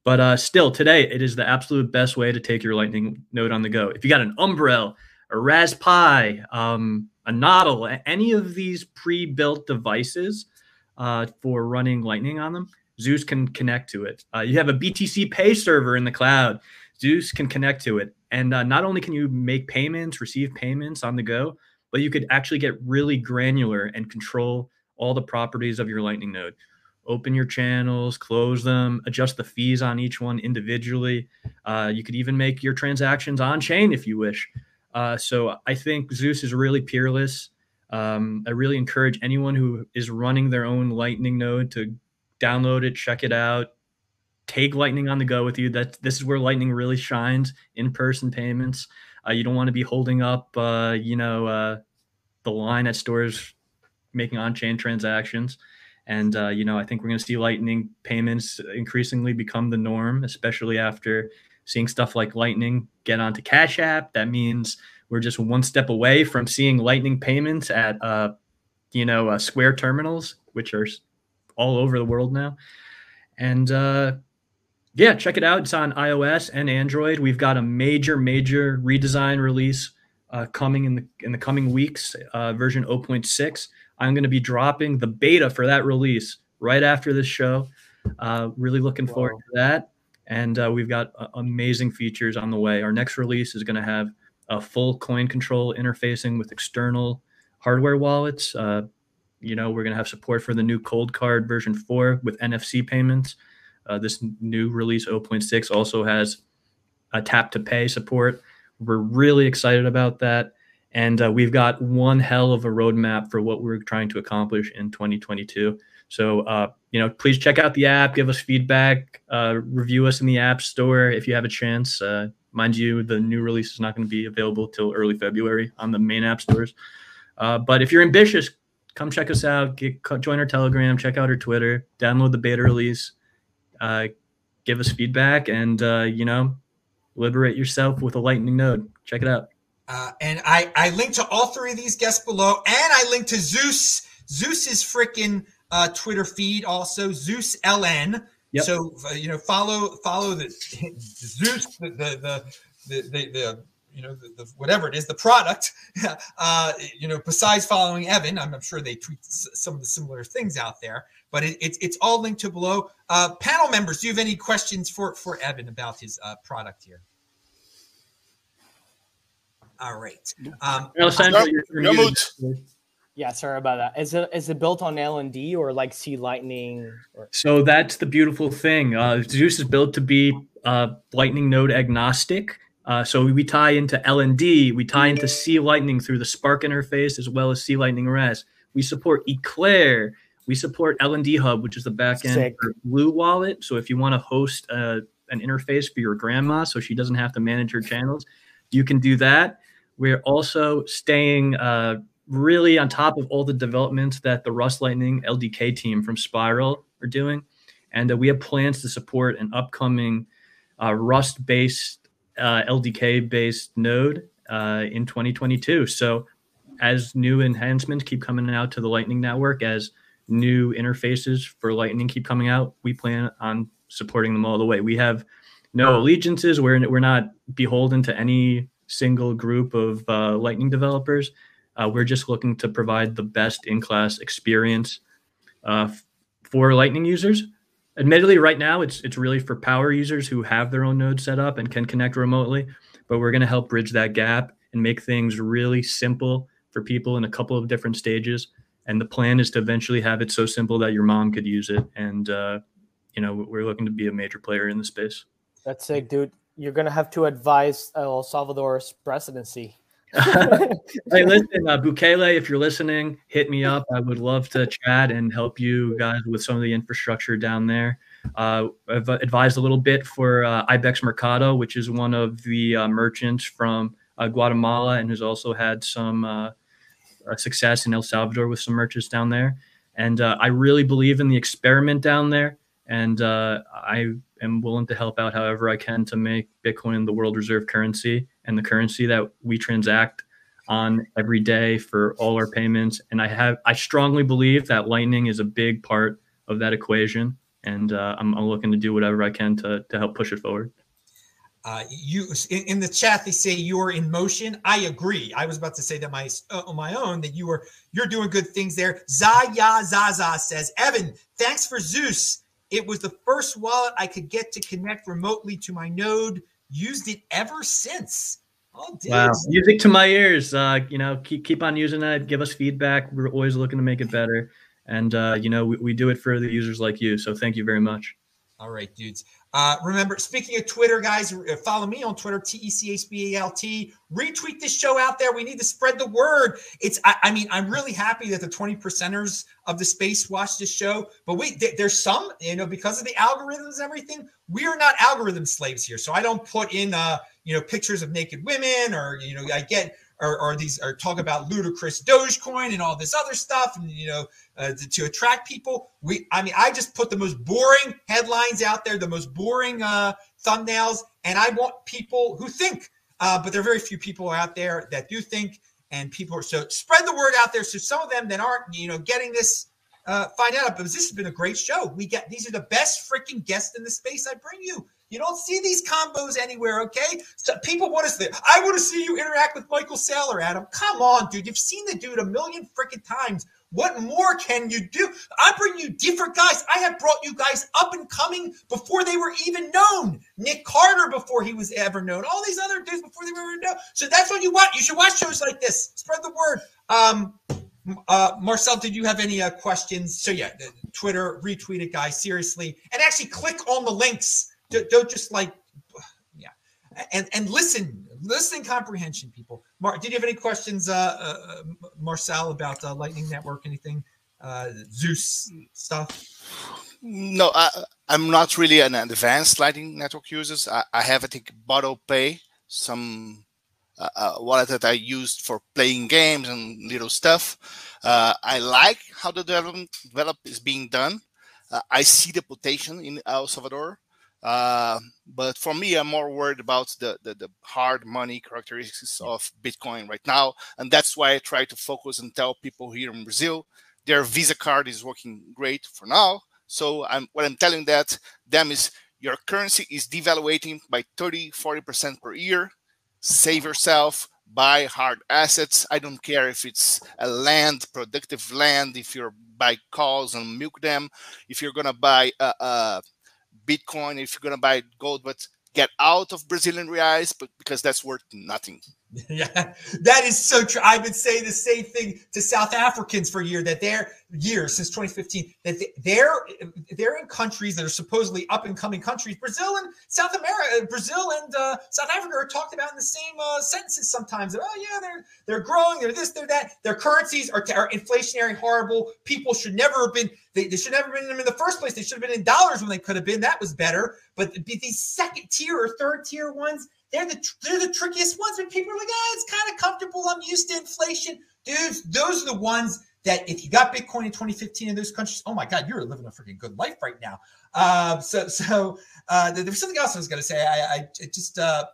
But uh, still, today it is the absolute best way to take your Lightning node on the go. If you got an Umbrel, a Raspberry, um, a Nodl, any of these pre-built devices uh, for running Lightning on them, Zeus can connect to it. Uh, you have a BTC Pay server in the cloud. Zeus can connect to it, and uh, not only can you make payments, receive payments on the go, but you could actually get really granular and control all the properties of your Lightning node open your channels, close them, adjust the fees on each one individually. Uh, you could even make your transactions on chain if you wish. Uh, so I think Zeus is really peerless. Um, I really encourage anyone who is running their own Lightning node to download it, check it out, take Lightning on the go with you. That this is where Lightning really shines: in-person payments. Uh, you don't want to be holding up, uh, you know, uh, the line at stores making on-chain transactions. And uh, you know, I think we're going to see Lightning payments increasingly become the norm, especially after seeing stuff like Lightning get onto Cash App. That means we're just one step away from seeing Lightning payments at, uh, you know, uh, Square terminals, which are all over the world now. And uh, yeah, check it out. It's on iOS and Android. We've got a major, major redesign release uh, coming in the in the coming weeks. Uh, version 0.6 I'm going to be dropping the beta for that release right after this show. Uh, really looking forward to that. And uh, we've got uh, amazing features on the way. Our next release is going to have a full coin control interfacing with external hardware wallets. Uh, you know, we're going to have support for the new Coldcard version 4 with NFC payments. Uh, this new release 0.6 also has a tap to pay support. We're really excited about that. And uh, we've got one hell of a roadmap for what we're trying to accomplish in 2022. So, uh, you know, please check out the app, give us feedback, uh, review us in the App Store if you have a chance. Uh, mind you, the new release is not going to be available till early February on the main app stores. Uh, but if you're ambitious, come check us out. Get, join our Telegram, check out our Twitter, download the beta release, uh, give us feedback, and you know, liberate yourself with a Lightning node. Check it out. Uh, and I, I link to all three of these guests below, and I link to Zeus, Zeus's freaking uh, Twitter feed also, Zeus LN. Yep. So uh, you know, follow follow the <laughs> Zeus, the the the, the, the you know the, the, whatever it is, the product. <laughs> Uh, you know, besides following Evan, I'm, I'm, sure they tweet some of the similar things out there, but it, it's it's all linked to below. Uh, panel members, do you have any questions for for Evan about his uh, product here? All right. Um, Alessandro, you're, Yeah, sorry about that. Is it is it built on LND or like C Lightning? Or- so that's the beautiful thing. Uh, Zeus is built to be uh, Lightning node agnostic. Uh, so we tie into LND, we tie into C Lightning through the Spark interface as well as C Lightning REST. We support Eclair. We support LND Hub, which is the backend Sick. for Blue Wallet. So if you want to host uh, an interface for your grandma so she doesn't have to manage her channels, you can do that. We're also staying uh, really on top of all the developments that the Rust Lightning LDK team from Spiral are doing. And uh, we have plans to support an upcoming uh, Rust based, uh, LDK based node uh, in 2022. So, as new enhancements keep coming out to the Lightning Network, as new interfaces for Lightning keep coming out, we plan on supporting them all the way. We have no allegiances. We're, we're not beholden to any single group of uh, Lightning developers. Uh, we're just looking to provide the best in class experience uh, for Lightning users. Admittedly, right now it's it's really for power users who have their own node set up and can connect remotely. But we're going to help bridge that gap and make things really simple for people in a couple of different stages. And the plan is to eventually have it so simple that your mom could use it. And uh, you know, we're looking to be a major player in the space. That's sick, dude you're going to have to advise El Salvador's presidency. Hey, listen, uh, Bukele, if you're listening, hit me up. I would love to chat and help you guys with some of the infrastructure down there. Uh, I've advised a little bit for uh, Ibex Mercado, which is one of the uh, merchants from uh, Guatemala and has also had some uh, uh, success in El Salvador with some merchants down there. And I really believe in the experiment down there. And I am willing to help out however I can to make Bitcoin the world reserve currency and the currency that we transact on every day for all our payments. And I have, I strongly believe that Lightning is a big part of that equation. And uh, I'm, I'm, looking to do whatever I can to, to help push it forward. Uh, you in, in, the chat they say you're in motion. I agree. I was about to say that my uh, on my own that you were you're doing good things there. Zaya Zaza says, Evan, thanks for Zeus. It was the first wallet I could get to connect remotely to my node. Used it ever since. Oh, wow. Music to my ears. Uh, you know, keep keep on using that. Give us feedback. We're always looking to make it better. And uh, you know, we, we do it for the users like you. So thank you very much. All right, dudes. Uh, remember, speaking of Twitter, guys, uh, follow me on Twitter, T E C H B A L T. Retweet this show out there. We need to spread the word. It's, I, I, mean, I'm really happy that the 20 percenters of the space watch this show. But we, th- there's some, you know, because of the algorithms and everything, we are not algorithm slaves here. So I don't put in, uh, you know, pictures of naked women or, you know, I get or, or these or talk about ludicrous Dogecoin and all this other stuff, and you know, uh, to, to, attract people. We, I mean, I just put the most boring headlines out there, the most boring uh, thumbnails, and I want people who think. Uh, but there are very few people out there that do think, and people are so spread the word out there. So some of them that aren't, you know, getting this. Uh, find out because this has been a great show. We get these are the best freaking guests in the space I bring you. You don't see these combos anywhere, okay? So people want to see. I want to see you interact with Michael Saylor, Adam. Come on, dude. You've seen the dude a million freaking times. What more can you do? I bring you different guys. I have brought you guys up and coming before they were even known. Nic Carter before he was ever known. All these other dudes before they were ever known. So that's what you want. You should watch shows like this. Spread the word. Um, uh, Marcel, did you have any uh, questions? So yeah, Twitter retweet it, guys. Seriously, and actually click on the links. Don't, don't just like, yeah, and and listen, listening comprehension, people. mark did you have any questions, uh, uh Marcel, about uh, Lightning Network? Anything, uh, Zeus stuff? No, I, i'm not really an advanced Lightning Network users I, I have, I think, Bottlepay some uh, uh, wallet that I used for playing games and little stuff. Uh, I like how the development develop is being done. Uh, I see the potential in El Salvador, uh, but for me, I'm more worried about the, the, the hard money characteristics of Bitcoin right now, and that's why I try to focus and tell people here in Brazil their Visa card is working great for now. So I'm what I'm telling that them is your currency is devaluating by 30, 40% per year save yourself, buy hard assets. I don't care if it's a land, productive land, if you're buy cows and milk them, if you're gonna buy a, a Bitcoin, if you're gonna buy gold, but get out of Brazilian reais, because that's worth nothing. <laughs> Yeah, that is so true. I've been saying the same thing to South Africans for a year that they're years since 2015 that they're they're in countries that are supposedly up and coming countries. Brazil and South America, Brazil and uh, South Africa are talked about in the same uh, sentences sometimes. Oh yeah, they're they're growing. They're this. They're that. Their currencies are, are inflationary, horrible. People should never have been. They, they should never have been in them in the first place. They should have been in dollars when they could have been. That was better. But these second tier or third tier ones they're the they're the trickiest ones. When people are like, ah, it's kind of comfortable. I'm used to inflation, dudes. Those are the ones that if you got Bitcoin in 2015 in those countries, oh my God, you're living a freaking good life right now. Uh, so so uh, there was something else I was going to say. I, I just uh,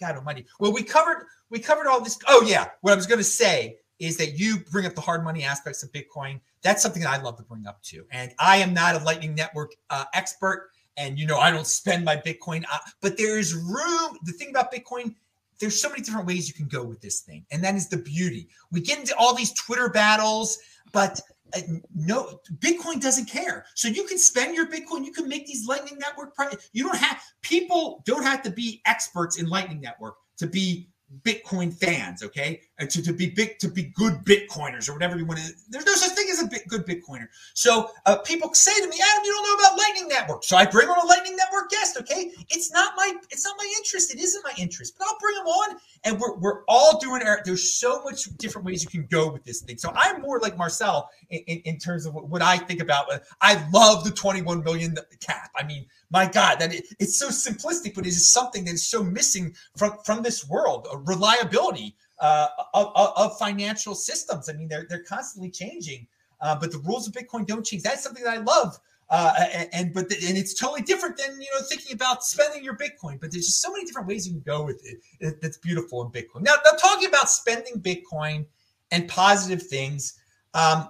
God Almighty. Well, we covered we covered all this. Oh yeah, what I was going to say is that you bring up the hard money aspects of Bitcoin. That's something that I love to bring up too. And I am not a Lightning Network uh, expert and you know i don't spend my bitcoin uh, but there is room. The thing about bitcoin there's so many different ways you can go with this thing and that is the beauty. We get into all these twitter battles but uh, no bitcoin doesn't care. So you can spend your bitcoin you can make these lightning network you don't have people don't have to be experts in lightning network to be Bitcoin fans, okay, and to, to be big to be good Bitcoiners or whatever you want to. There's no such thing as a bit, good Bitcoiner. So uh, people say to me, Adam, you don't know about Lightning Network. So I bring on a Lightning Network guest. Okay, it's not my it's not my interest. It isn't my interest, but I'll bring them on, and we're we're all doing. There's so much different ways you can go with this thing. So I'm more like Marcel in, in, in terms of what, what I think about. I love the 21 million cap. I mean my God, that it, it's so simplistic, but it is something that is so missing from from this world. reliability uh, of, of, financial systems. I mean, they're they're constantly changing, uh, but the rules of Bitcoin don't change. That's something that I love. Uh, and, and, but the, and it's totally different than you know thinking about spending your Bitcoin. But there's just so many different ways you can go with it. it that's beautiful in Bitcoin. Now, now talking about spending Bitcoin and positive things. Um,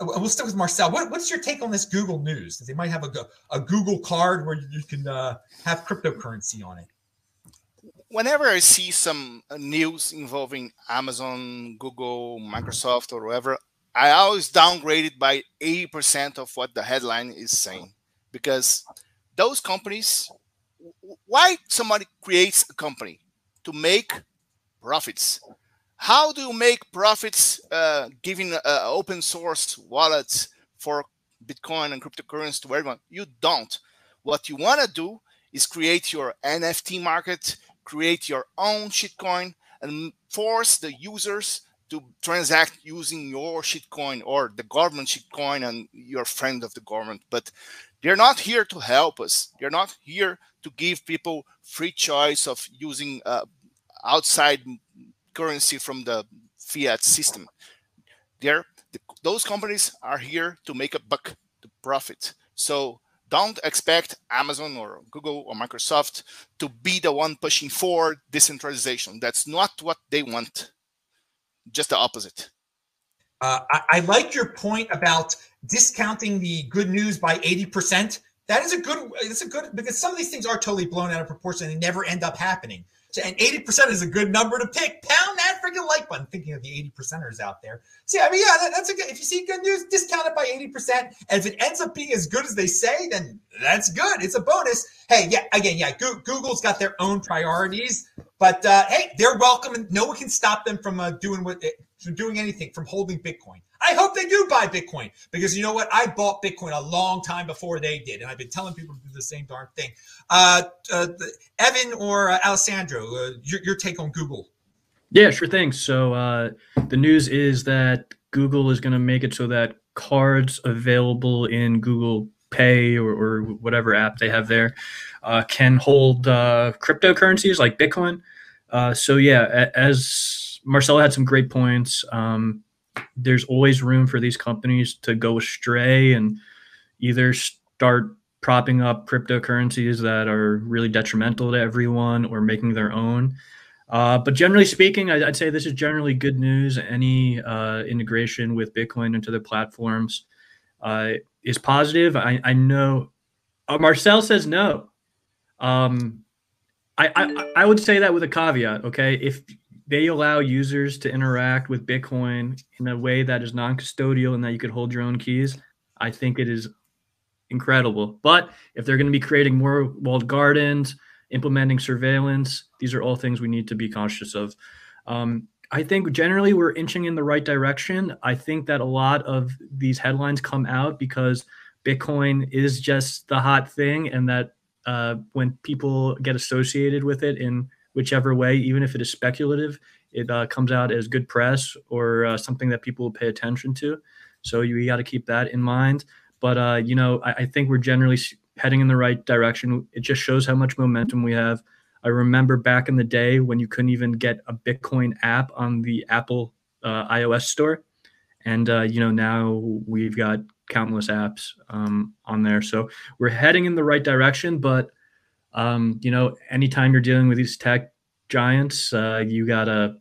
we'll start with Marcel. What, what's your take on this Google News? They might have a, a Google card where you can uh, have cryptocurrency on it. Whenever I see some uh, news involving Amazon, Google, Microsoft, or whatever, I always downgrade it by 80% of what the headline is saying. Because those companies, why somebody creates a company? To make profits how do you make profits uh, giving uh, open source wallets for Bitcoin and cryptocurrency to everyone? You don't. What you want to do is create your NFT market, create your own shitcoin, and force the users to transact using your shitcoin or the government shitcoin and your friend of the government. But they're not here to help us. They're not here to give people free choice of using uh, outside currency from the fiat system. There, the, those companies are here to make a buck, to profit. So don't expect Amazon or Google or Microsoft to be the one pushing for decentralization. That's not what they want. Just the opposite. Uh, I, I, like your point about discounting the good news by 80%. That is a good, it's a good, because some of these things are totally blown out of proportion and they never end up happening. And 80% is a good number to pick. Pound that freaking like button. Thinking of the 80 percenters out there. See, I mean, yeah, that, that's a good. If you see good news, discount it by 80 percent. And if it ends up being as good as they say, then that's good. It's a bonus. Hey, yeah, again, yeah, Google's got their own priorities, but uh, hey, they're welcome, and no one can stop them from uh, doing what from doing anything from holding Bitcoin. I hope they do buy Bitcoin because you know what? I bought Bitcoin a long time before they did, and I've been telling people to do the same darn thing. Uh, uh, Evan or uh, Alessandro, uh, your, your, take on Google? Yeah, sure thing. So uh, the news is that Google is going to make it so that cards available in Google Pay or, or whatever app they have there uh, can hold cryptocurrencies like Bitcoin. so yeah, as Marcelo had some great points. Um, there's always room for these companies to go astray and either start propping up cryptocurrencies that are really detrimental to everyone or making their own. Uh, but generally speaking, I'd, say this is generally good news. Any uh, integration with Bitcoin into their platforms uh, is positive. I, I know uh, Marcel says no. Um, I, I, I would say that with a caveat. Okay, if they allow users to interact with Bitcoin in a way that is non-custodial and that you could hold your own keys. I think it is incredible. But if they're going to be creating more walled gardens, implementing surveillance, these are all things we need to be conscious of. Um, I think generally we're inching in the right direction. I think that a lot of these headlines come out because Bitcoin is just the hot thing, and that uh, when people get associated with it in whichever way, even if it is speculative, it uh, comes out as good press or uh, something that people will pay attention to. So you, got to keep that in mind. But uh, you know, I, I, think we're generally heading in the right direction. It just shows how much momentum we have. I remember back in the day when you couldn't even get a Bitcoin app on the Apple uh, iOS store, and uh, you know now we've got countless apps um, on there. So we're heading in the right direction, but um, you know, anytime you're dealing with these tech giants, uh, you gotta,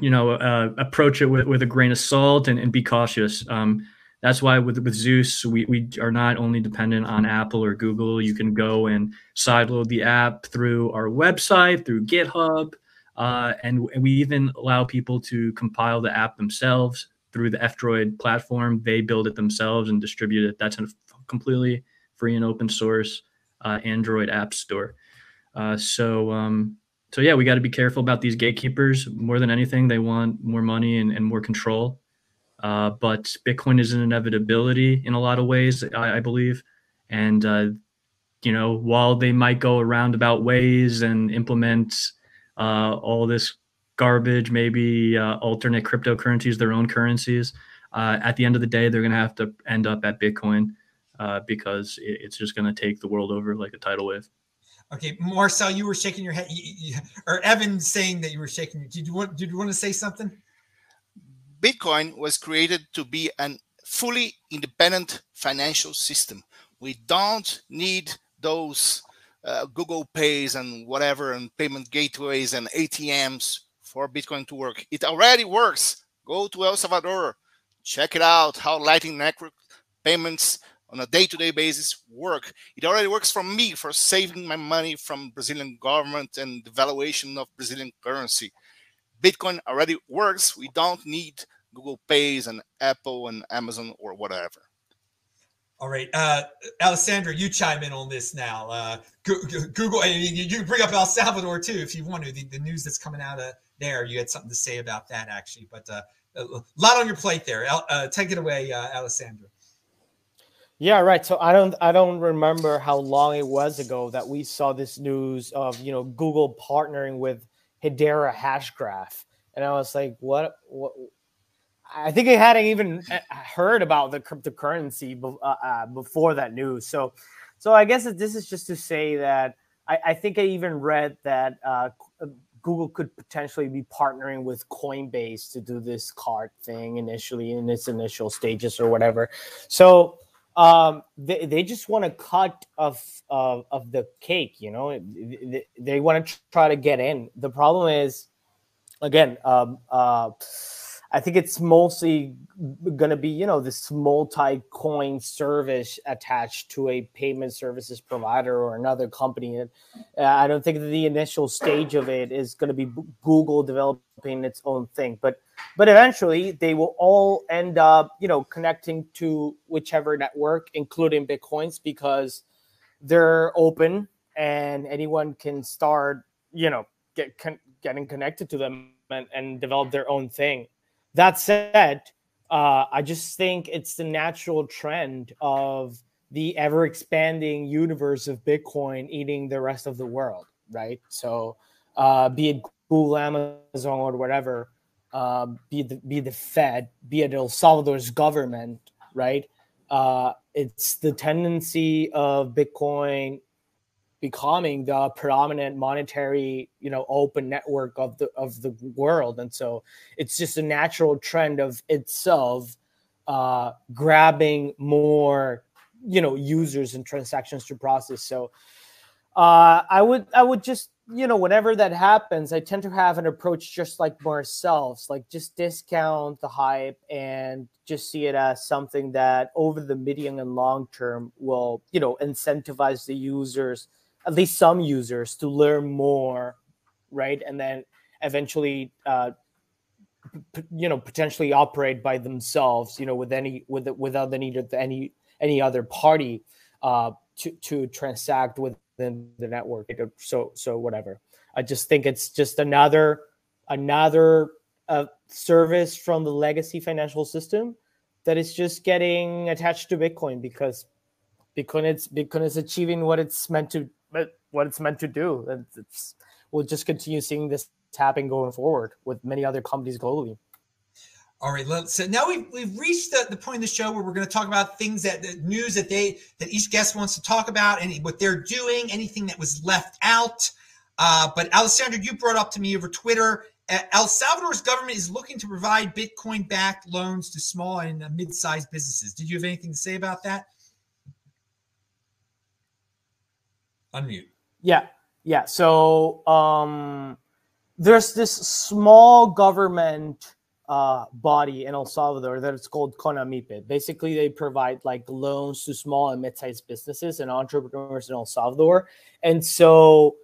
you know, uh, approach it with, with a grain of salt and, and be cautious. Um, that's why with, with Zeus, we, we are not only dependent on Apple or Google. You can go and sideload the app through our website, through GitHub, uh, and, we even allow people to compile the app themselves through the F-Droid platform. They build it themselves and distribute it. That's completely free and open source uh, Android App Store. Uh, so, um, so yeah, we got to be careful about these gatekeepers. More than anything, they want more money and, and more control. Uh, but Bitcoin is an inevitability in a lot of ways, I, I believe. And uh, you know, while they might go around about ways and implement uh, all this garbage, maybe uh, alternate cryptocurrencies, their own currencies, at the end of the day, they're going to have to end up at Bitcoin uh, because it, it's just going to take the world over like a tidal wave. Okay, Marcel, you were shaking your head, you, you, or Evan saying that you were shaking. Did you want? Did you want to say something? Bitcoin was created to be an fully independent financial system. We don't need those uh, Google Pays and whatever and payment gateways and ATMs for Bitcoin to work. It already works. Go to El Salvador, check it out how Lightning Network payments on a day-to-day basis work. It already works for me for saving my money from Brazilian government and the valuation of Brazilian currency. Bitcoin already works. We don't need Google Pays and Apple and Amazon or whatever. All right, uh, Alessandro, you chime in on this now. Uh, Google, and you bring up El Salvador too if you want to. The, the, news that's coming out of there, you had something to say about that actually. But uh, a lot on your plate there. Uh, take it away, uh, Alessandro. Yeah, right. So I don't I don't remember how long it was ago that we saw this news of you know Google partnering with Hedera Hashgraph, and I was like, what? What? I think I hadn't even uh, heard about the cryptocurrency uh, uh, before that news. So, so I guess this is just to say that I, I think I even read that uh, Google could potentially be partnering with Coinbase to do this card thing initially in its initial stages or whatever. So um, they, they just want a cut of, of of the cake. You know, they, they want to try to get in. The problem is, again, um, uh, I think it's mostly going to be, you know, this multi-coin service attached to a payment services provider or another company. And uh, I don't think the initial stage of it is going to be Google developing its own thing, but but eventually they will all end up, you know, connecting to whichever network, including Bitcoins, because they're open and anyone can start, you know, get con- getting connected to them and, and develop their own thing that said, uh, I just think it's the natural trend of the ever expanding universe of Bitcoin eating the rest of the world, right? So, uh, be it Google, Amazon, or whatever, uh, be the be the Fed, be it El Salvador's government, right? Uh, it's the tendency of Bitcoin becoming the predominant monetary you know open network of the of the world and so it's just a natural trend of itself uh grabbing more you know users and transactions to process so uh i would i would just you know whenever that happens i tend to have an approach just like ourselves, like just discount the hype and just see it as something that over the medium and long term will you know incentivize the users at least some users to learn more, right? And then eventually, uh, p- you know, potentially operate by themselves, you know, with any with without the need of any any other party uh, to to transact within the network. So so whatever. I just think it's just another another uh, service from the legacy financial system that is just getting attached to Bitcoin because Bitcoin it's Bitcoin is achieving what it's meant to what it's meant to do. It's, it's, we'll just continue seeing this happen going forward with many other companies globally. All right, let's, so now we've, we've reached the, the point in the show where we're going to talk about things that the news that they that each guest wants to talk about and what they're doing, anything that was left out. Uh, but Alessandro, you brought up to me over Twitter. Uh, El Salvador's government is looking to provide Bitcoin-backed loans to small and mid-sized businesses. Did you have anything to say about that? Unmute. Yeah, yeah. So um, there's this small government uh, body in El Salvador that it's called CONAMYPE. Basically, they provide like loans to small and mid-sized businesses and entrepreneurs in El Salvador. And so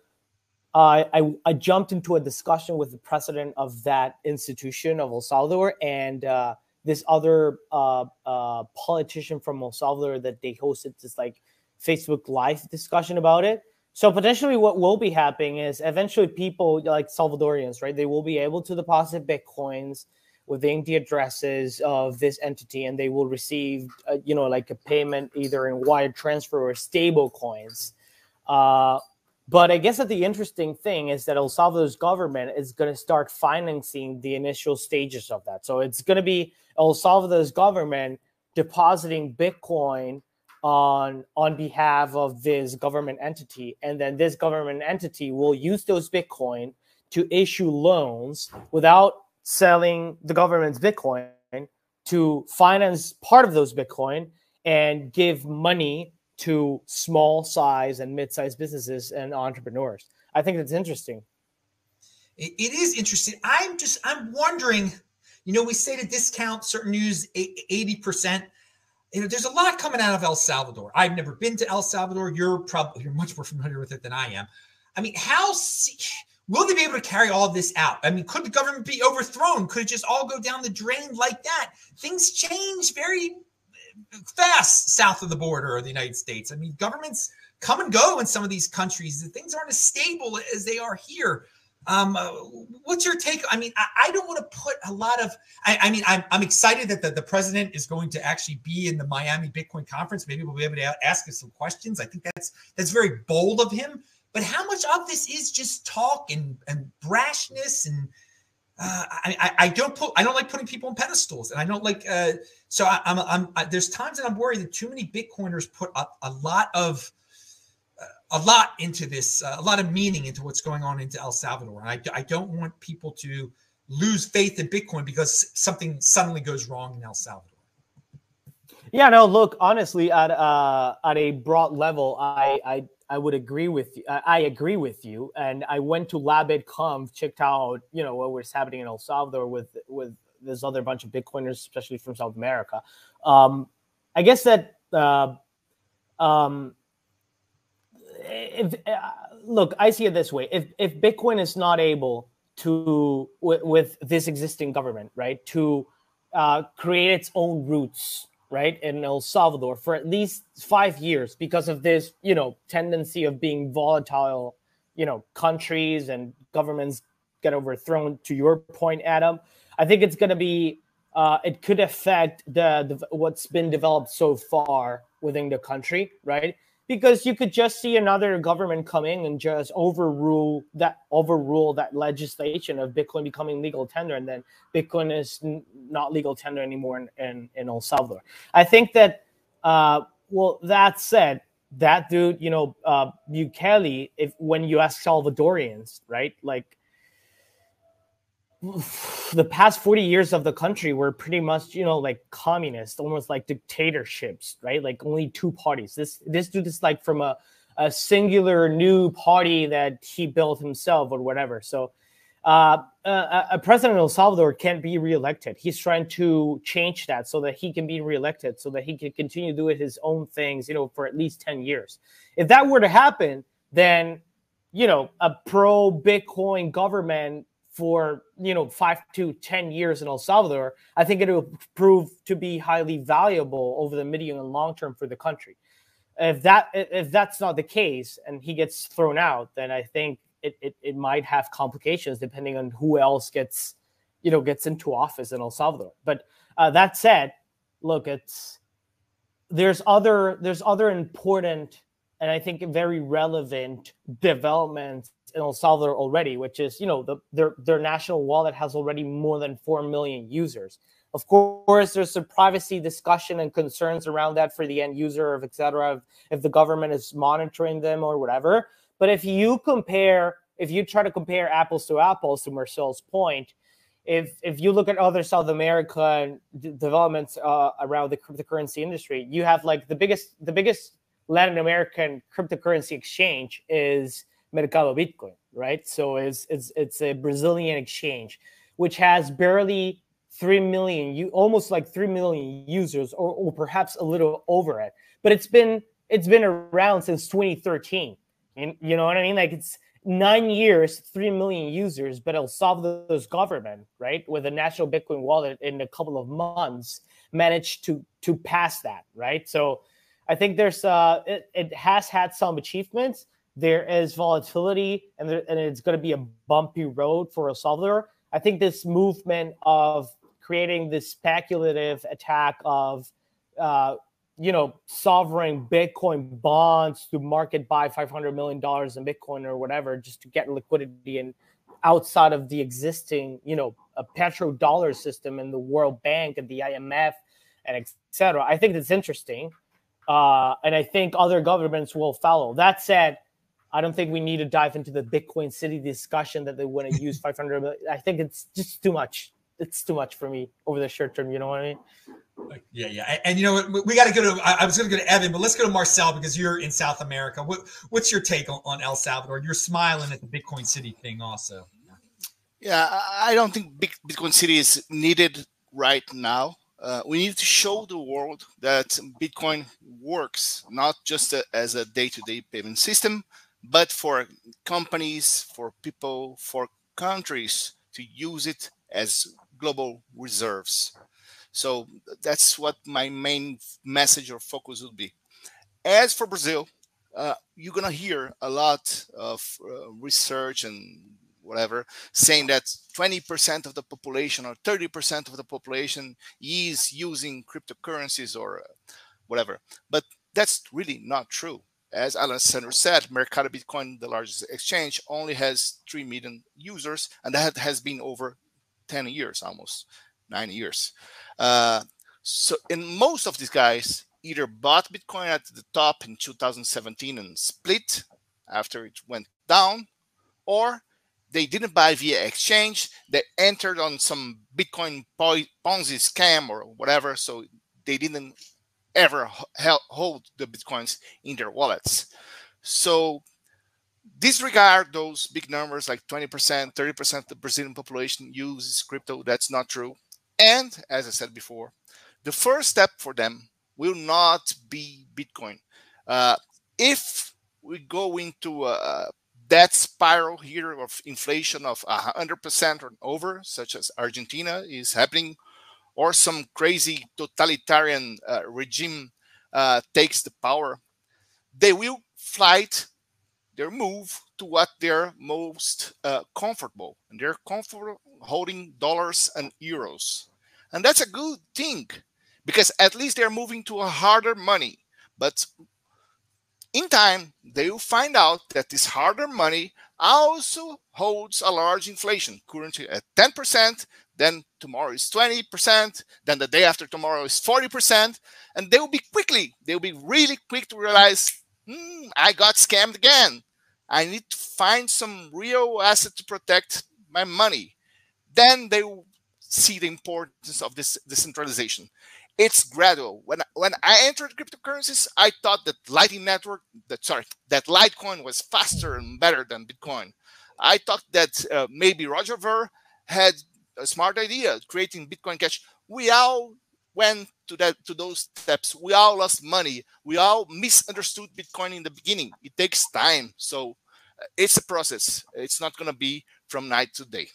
uh, I, I jumped into a discussion with the president of that institution of El Salvador and uh, this other uh, uh, politician from El Salvador that they hosted this like Facebook Live discussion about it. So potentially, what will be happening is eventually people like Salvadorians, right? They will be able to deposit bitcoins within the addresses of this entity, and they will receive, uh, you know, like a payment either in wire transfer or stable coins. Uh, but I guess that the interesting thing is that El Salvador's government is going to start financing the initial stages of that. So it's going to be El Salvador's government depositing Bitcoin on on behalf of this government entity and then this government entity will use those bitcoin to issue loans without selling the government's bitcoin to finance part of those bitcoin and give money to small size and mid-sized businesses and entrepreneurs i think that's interesting it is interesting i'm just i'm wondering you know we say to discount certain news 80% you know, there's a lot coming out of El Salvador. I've never been to El Salvador. You're probably you're much more familiar with it than I am. I mean, how will they be able to carry all this out? I mean, could the government be overthrown? Could it just all go down the drain like that? Things change very fast south of the border of the United States. I mean, governments come and go in some of these countries. Things aren't as stable as they are here. Um, uh, what's your take? I mean, I, I don't want to put a lot of. I, I mean, I'm, I'm excited that the, the president is going to actually be in the Miami Bitcoin conference. Maybe we'll be able to ask us some questions. I think that's that's very bold of him. But how much of this is just talk and and brashness and uh, I, I don't put I don't like putting people on pedestals, and I don't like. Uh, so I, I'm I'm I, there's times that I'm worried that too many Bitcoiners put a, a lot of a lot into this, uh, a lot of meaning into what's going on into El Salvador. And I, I don't want people to lose faith in Bitcoin because something suddenly goes wrong in El Salvador. Yeah, no. Look, honestly, at uh, at a broad level, I I, I would agree with you. I agree with you. And I went to LabitConf, checked out, you know, what was happening in El Salvador with with this other bunch of Bitcoiners, especially from South America. Um, I guess that uh, um, if uh, look, I see it this way: if if Bitcoin is not able to with, with this existing government, right, to uh, create its own roots, right, in El Salvador for at least five years because of this, you know, tendency of being volatile, you know, countries and governments get overthrown. To your point, Adam, I think it's going to be. Uh, it could affect the, the what's been developed so far within the country, right? Because you could just see another government coming in and just overrule that overrule that legislation of Bitcoin becoming legal tender, and then Bitcoin is n- not legal tender anymore in, in, in El Salvador. I think that, uh, well, that said, that dude, you know, uh, Bukele, if when you ask Salvadorians, right, like the past 40 years of the country were pretty much you know like communist almost like dictatorships right like only two parties this this dude is like from a, a singular new party that he built himself or whatever so uh, a, a president of El Salvador can't be reelected. He's trying to change that so that he can be reelected, so that he can continue doing his own things, you know, for at least ten years. If that were to happen, then you know, a pro Bitcoin government for you know five to ten years in El Salvador, I think it will prove to be highly valuable over the medium and long term for the country. If that if that's not the case and he gets thrown out, then I think it, it, it might have complications depending on who else gets you know gets into office in El Salvador. But uh, that said, look, it's there's other there's other important and I think very relevant developments in El Salvador already, which is you know the, their their national wallet has already more than four million users. Of course, there's a privacy discussion and concerns around that for the end user, of etc. If the government is monitoring them or whatever. But if you compare, if you try to compare apples to apples, to Marcel's point, if if you look at other South American developments uh, around the cryptocurrency industry, you have like the biggest the biggest Latin American cryptocurrency exchange is Mercado Bitcoin, right? So it's it's it's a Brazilian exchange, which has barely three million, you almost like three million users, or, or perhaps a little over it. But it's been it's been around since 2013. And you know what I mean? Like it's nine years, three million users, but El Salvador's government, right, with a national Bitcoin wallet in a couple of months, managed to to pass that, right? So I think there's uh it, it has had some achievements there is volatility and, there, and it's going to be a bumpy road for El Salvador. I think this movement of creating this speculative attack of, uh, you know, sovereign Bitcoin bonds to market buy $500 million in Bitcoin or whatever, just to get liquidity and outside of the existing, you know, a petrodollar system and the World Bank and the IMF and etc. I think that's interesting. Uh, and I think other governments will follow. That said, I don't think we need to dive into the Bitcoin City discussion that they want to use <laughs> 500 million. I think it's just too much. It's too much for me over the short term. You know what I mean? Yeah, yeah. And, and you know what? We got to go to, I, I was going to go to Evan, but let's go to Marcel because you're in South America. What, what's your take on, on El Salvador? You're smiling at the Bitcoin City thing also. Yeah, I don't think Bitcoin City is needed right now. Uh, we need to show the world that Bitcoin works not just a, as a day to day payment system, but for companies, for people, for countries to use it as global reserves. So that's what my main message or focus would be. As for Brazil, uh, you're gonna hear a lot of uh, research and whatever saying that 20% of the population or 30% of the population is using cryptocurrencies or whatever. But that's really not true as Alessandro said, Mercado Bitcoin, the largest exchange, only has 3 million users, and that has been over 10 years, almost nine years. Uh, so, in most of these guys either bought Bitcoin at the top in 2017 and split after it went down, or they didn't buy via exchange. They entered on some Bitcoin Ponzi scam or whatever, so they didn't ever hold the bitcoins in their wallets. So disregard those big numbers like 20%, 30% of the Brazilian population uses crypto. That's not true. And as I said before, the first step for them will not be Bitcoin. Uh, if we go into a debt spiral here of inflation of 100% or over, such as Argentina is happening, or some crazy totalitarian uh, regime uh, takes the power, they will flight their move to what they're most uh, comfortable. And they're comfortable holding dollars and euros. And that's a good thing because at least they're moving to a harder money. But in time, they will find out that this harder money also holds a large inflation, currently at 10%, then tomorrow is 20%, then the day after tomorrow is 40%, and they will be quickly, they will be really quick to realize, hmm, I got scammed again. I need to find some real asset to protect my money. Then they will see the importance of this decentralization. It's gradual. When when I entered cryptocurrencies, I thought that Lightning Network, that sorry, that Litecoin was faster and better than Bitcoin. I thought that uh, maybe Roger Ver had a smart idea creating Bitcoin Cash. We all went to that to those steps. We all lost money. We all misunderstood Bitcoin in the beginning. It takes time, so uh, it's a process. It's not going to be from night to day.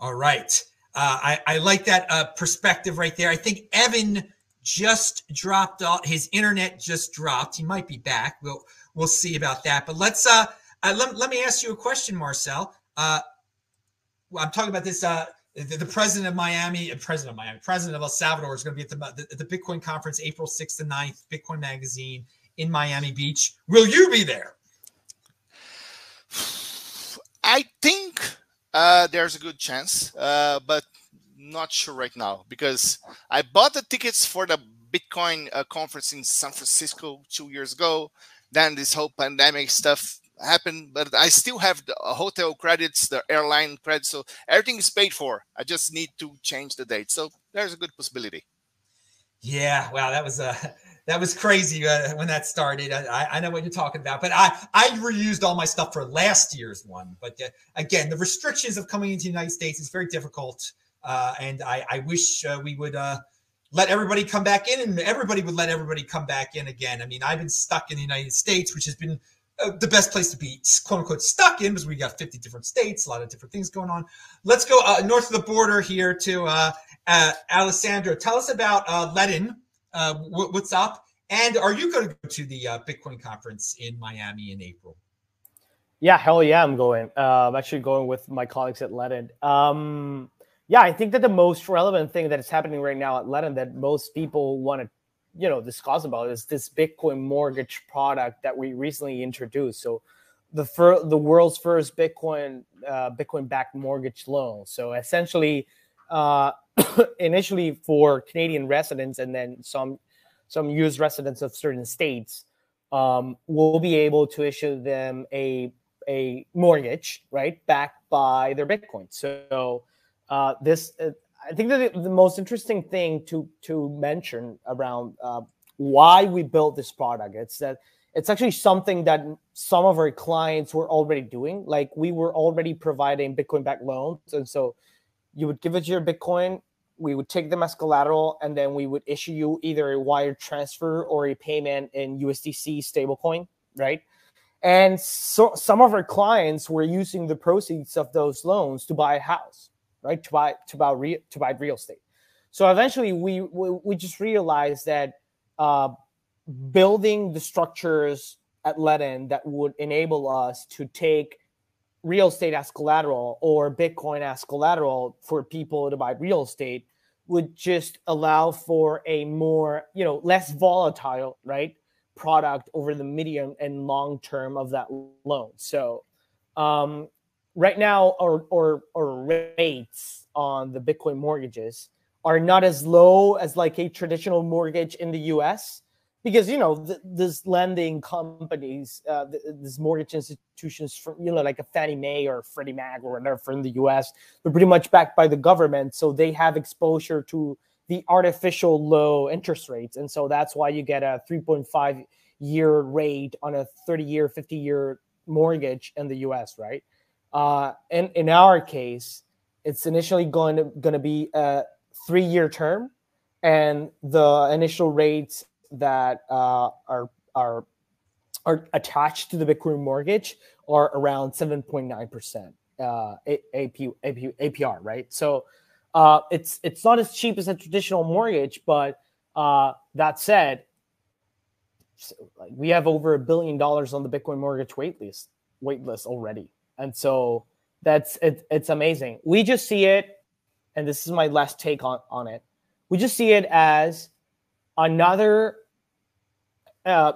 All right. Uh, I, I, like that uh, perspective right there. I think Evan just dropped off. His internet just dropped. He might be back. We'll we'll see about that. But let's uh, uh let, let me ask you a question, Marcel. Uh, I'm talking about this. Uh, the, the president of Miami, uh, president of Miami, president of El Salvador is going to be at the, the, the Bitcoin conference April 6th and 9th, Bitcoin Magazine in Miami Beach. Will you be there? I think uh, there's a good chance, uh, but not sure right now because I bought the tickets for the Bitcoin uh, conference in San Francisco two years ago. Then this whole pandemic stuff happened, but I still have the uh, hotel credits, the airline credits, so everything is paid for. I just need to change the date. So there's a good possibility. Yeah, wow, that was a <laughs> that was crazy uh, when that started. I, I, know what you're talking about, but I I reused all my stuff for last year's one. But uh, again, the restrictions of coming into the United States is very difficult, uh, and I, I wish uh, we would uh, let everybody come back in, and everybody would let everybody come back in again. I mean, I've been stuck in the United States, which has been uh, the best place to be quote unquote stuck in because we got 50 different states, a lot of different things going on. Let's go north of the border here to Alessandro. Tell us about Ledn uh, what's up? And are you going to go to the uh, Bitcoin conference in Miami in April? Yeah, hell yeah, I'm going. Uh, I'm actually going with my colleagues at Ledn. Um, yeah, I think that the most relevant thing that is happening right now at Ledn that most people want to, you know, discuss about is this Bitcoin mortgage product that we recently introduced. So, the fir- the world's first Bitcoin uh, Bitcoin backed mortgage loan. So essentially, uh, <coughs> initially for Canadian residents and then some some U.S. residents of certain states um, will be able to issue them a a mortgage, right, backed by their Bitcoin. So uh, this, uh, I think that the, the, most interesting thing to to mention around uh, why we built this product, it's that it's actually something that some of our clients were already doing. Like we were already providing Bitcoin-backed loans, and so you would give us your Bitcoin, we would take them as collateral, and then we would issue you either a wire transfer or a payment in USDC stablecoin, right? And so some of our clients were using the proceeds of those loans to buy a house, right? To buy to buy real to buy real estate. So eventually, we we, we just realized that uh, building the structures at Ledn that would enable us to take real estate as collateral or Bitcoin as collateral for people to buy real estate would just allow for a more, you know, less volatile, right, product over the medium and long term of that loan. So, um, right now, our, our, our rates on the Bitcoin mortgages are not as low as like a traditional mortgage in the US because you know th- this lending companies, uh, th- this mortgage institutions from you know like a Fannie Mae or Freddie Mac or whatever from the U.S. They're pretty much backed by the government, so they have exposure to the artificial low interest rates, and so that's why you get a 3.5 year rate on a 30 year, 50 year mortgage in the U.S. Right? Uh, and in our case, it's initially going to going to be a three year term, and the initial rates that uh, are are are attached to the Bitcoin mortgage are around seven point nine percent uh, AP, AP, APR, right? So uh, it's it's not as cheap as a traditional mortgage, but uh, that said, we have over a billion dollars on the Bitcoin mortgage wait list wait list already, and so that's it, it's amazing. We just see it, and this is my last take on on it. We just see it as another uh,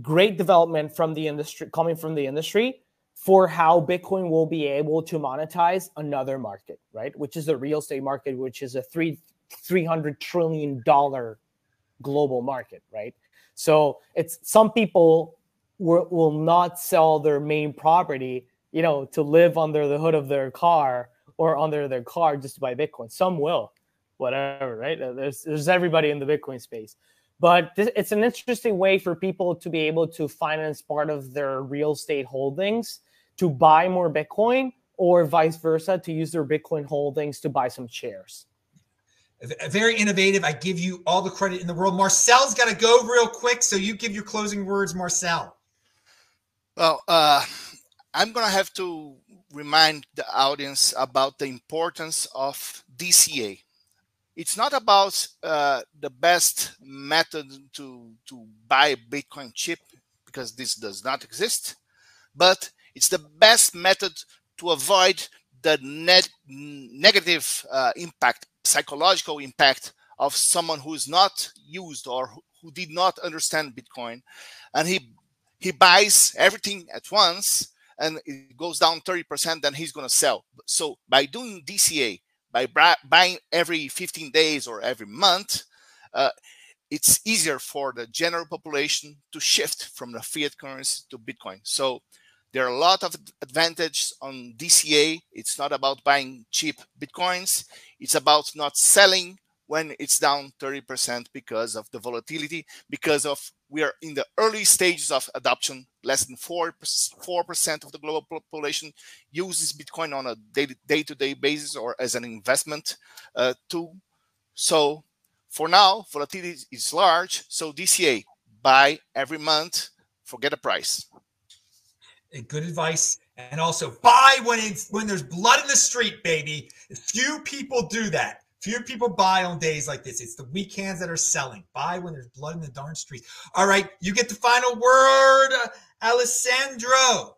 great development from the industry coming from the industry for how Bitcoin will be able to monetize another market, right? Which is the real estate market, which is a three three hundred trillion dollar global market, right? So it's some people will, will not sell their main property, you know, to live under the hood of their car or under their car just to buy Bitcoin. Some will, whatever, right? There's there's everybody in the Bitcoin space. But th- it's an interesting way for people to be able to finance part of their real estate holdings to buy more Bitcoin or vice versa to use their Bitcoin holdings to buy some shares. Very innovative. I give you all the credit in the world. Marcel's got to go real quick, so you give your closing words, Marcel. Well, uh, I'm going to have to remind the audience about the importance of DCA. It's not about uh, the best method to, to buy Bitcoin chip because this does not exist, but it's the best method to avoid the net negative uh, impact, psychological impact of someone who is not used or who did not understand Bitcoin, and he he buys everything at once and it goes down 30%, then he's going to sell. So by doing DCA, by buying every 15 days or every month, uh, it's easier for the general population to shift from the fiat currency to Bitcoin. So there are a lot of advantages on DCA. It's not about buying cheap Bitcoins. It's about not selling when it's down 30% because of the volatility, because of we are in the early stages of adoption. Less than 4 percent of the global population uses Bitcoin on a day-to-day basis or as an investment uh, tool. So for now, volatility is large. So DCA, buy every month, forget the price good advice. And also buy when it's when there's blood in the street, baby. Few people do that. Few people buy on days like this. It's the weak hands that are selling. Buy when there's blood in the darn streets. All right, you get the final word, Alessandro.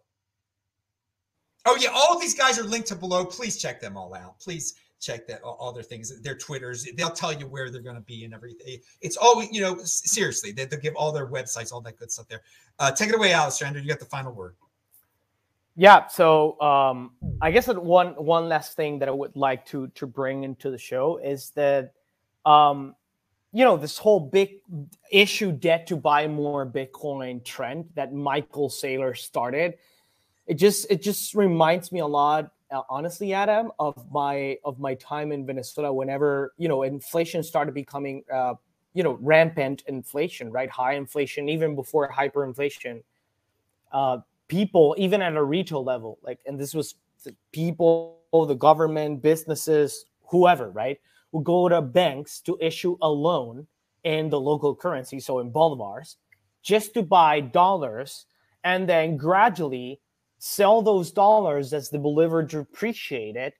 Oh yeah, all of these guys are linked to below. Please check them all out. Please check that all their things, their Twitters. They'll tell you where they're going to be and everything. It's all you know. Seriously, they, will give all their websites, all that good stuff there. Uh, take it away, Alessandro. You got the final word. Yeah, so um, I guess that one one last thing that I would like to to bring into the show is that um, you know this whole big issue debt to buy more Bitcoin trend that Michael Saylor started. It just it just reminds me a lot, uh, honestly, Adam, of my of my time in Venezuela. Whenever you know inflation started becoming uh, you know rampant inflation, right, high inflation, even before hyperinflation. Uh, people, even at a retail level, like, and this was people, the government, businesses, whoever, right, would go to banks to issue a loan in the local currency, so in bolivars, just to buy dollars and then gradually sell those dollars as the bolivar depreciated.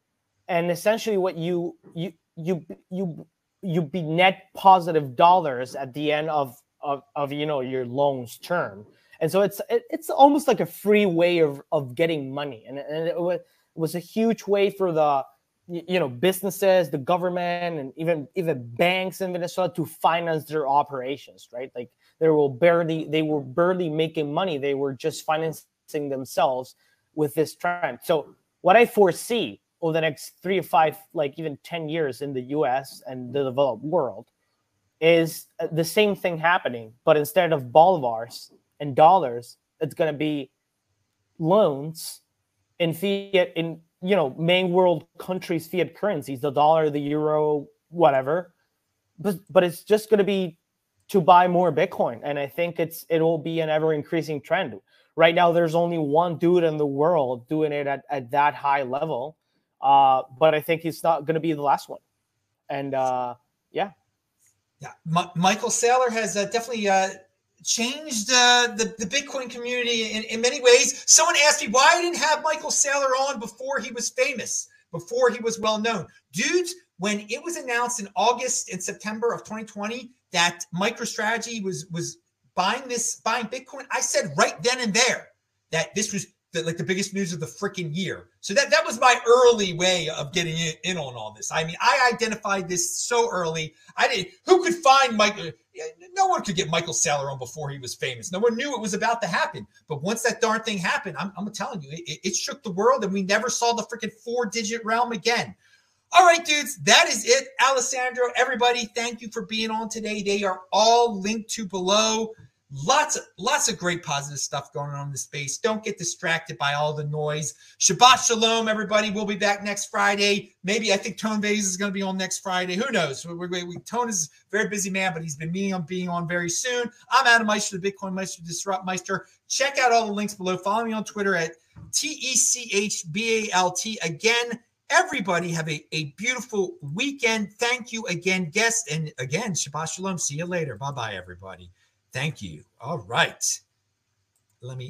And essentially, what you you you you you be net positive dollars at the end of of, of you know your loan's term and so it's it, it's almost like a free way of of getting money, and, and it, was, it was a huge way for the you know businesses, the government, and even even banks in Venezuela to finance their operations. Right, like they were barely they were barely making money; they were just financing themselves with this trend. So what I foresee over the next three or five, like even ten years in the U.S. and the developed world, is uh, the same thing happening, but instead of bolivars and dollars, it's going to be loans in fiat in you know main world countries fiat currencies, the dollar, the euro, whatever. But but it's just going to be to buy more Bitcoin, and I think it's it will be an ever increasing trend. Right now, there's only one dude in the world doing it at, at that high level, uh, but I think he's not going to be the last one. and uh, yeah, yeah. M- Michael Saylor has uh, definitely uh, changed uh, the the Bitcoin community in, in many ways. Someone asked me why I didn't have Michael Saylor on before he was famous, before he was well known, dudes. When it was announced in August and September of 2020 that MicroStrategy was was buying this buying Bitcoin, I said right then and there that this was the, like the biggest news of the freaking year. So that that was my early way of getting in, in, on all this. I mean, I identified this so early. I didn't. Who could find Michael? No one could get Michael Saylor on before he was famous. No one knew it was about to happen. But once that darn thing happened, I'm, I'm telling you, it, it shook the world, and we never saw the freaking four digit realm again. All right, dudes, that is it. Alessandro, everybody, thank you for being on today. They are all linked to below. Lots of lots of great positive stuff going on in the space. Don't get distracted by all the noise. Shabbat shalom, everybody. We'll be back next Friday. Maybe I think Tone Vays is going to be on next Friday. Who knows? We, we, we, Tone is a very busy man, but he's been meaning on being on very soon. I'm Adam Meister, the Bitcoin Meister, Disrupt Meister. Check out all the links below. Follow me on Twitter at T E C H B A L T. Again, everybody have a, a beautiful weekend. Thank you again, guest. And again, Shabbat Shalom. See you later. Bye bye, everybody. Thank you. All right. Let me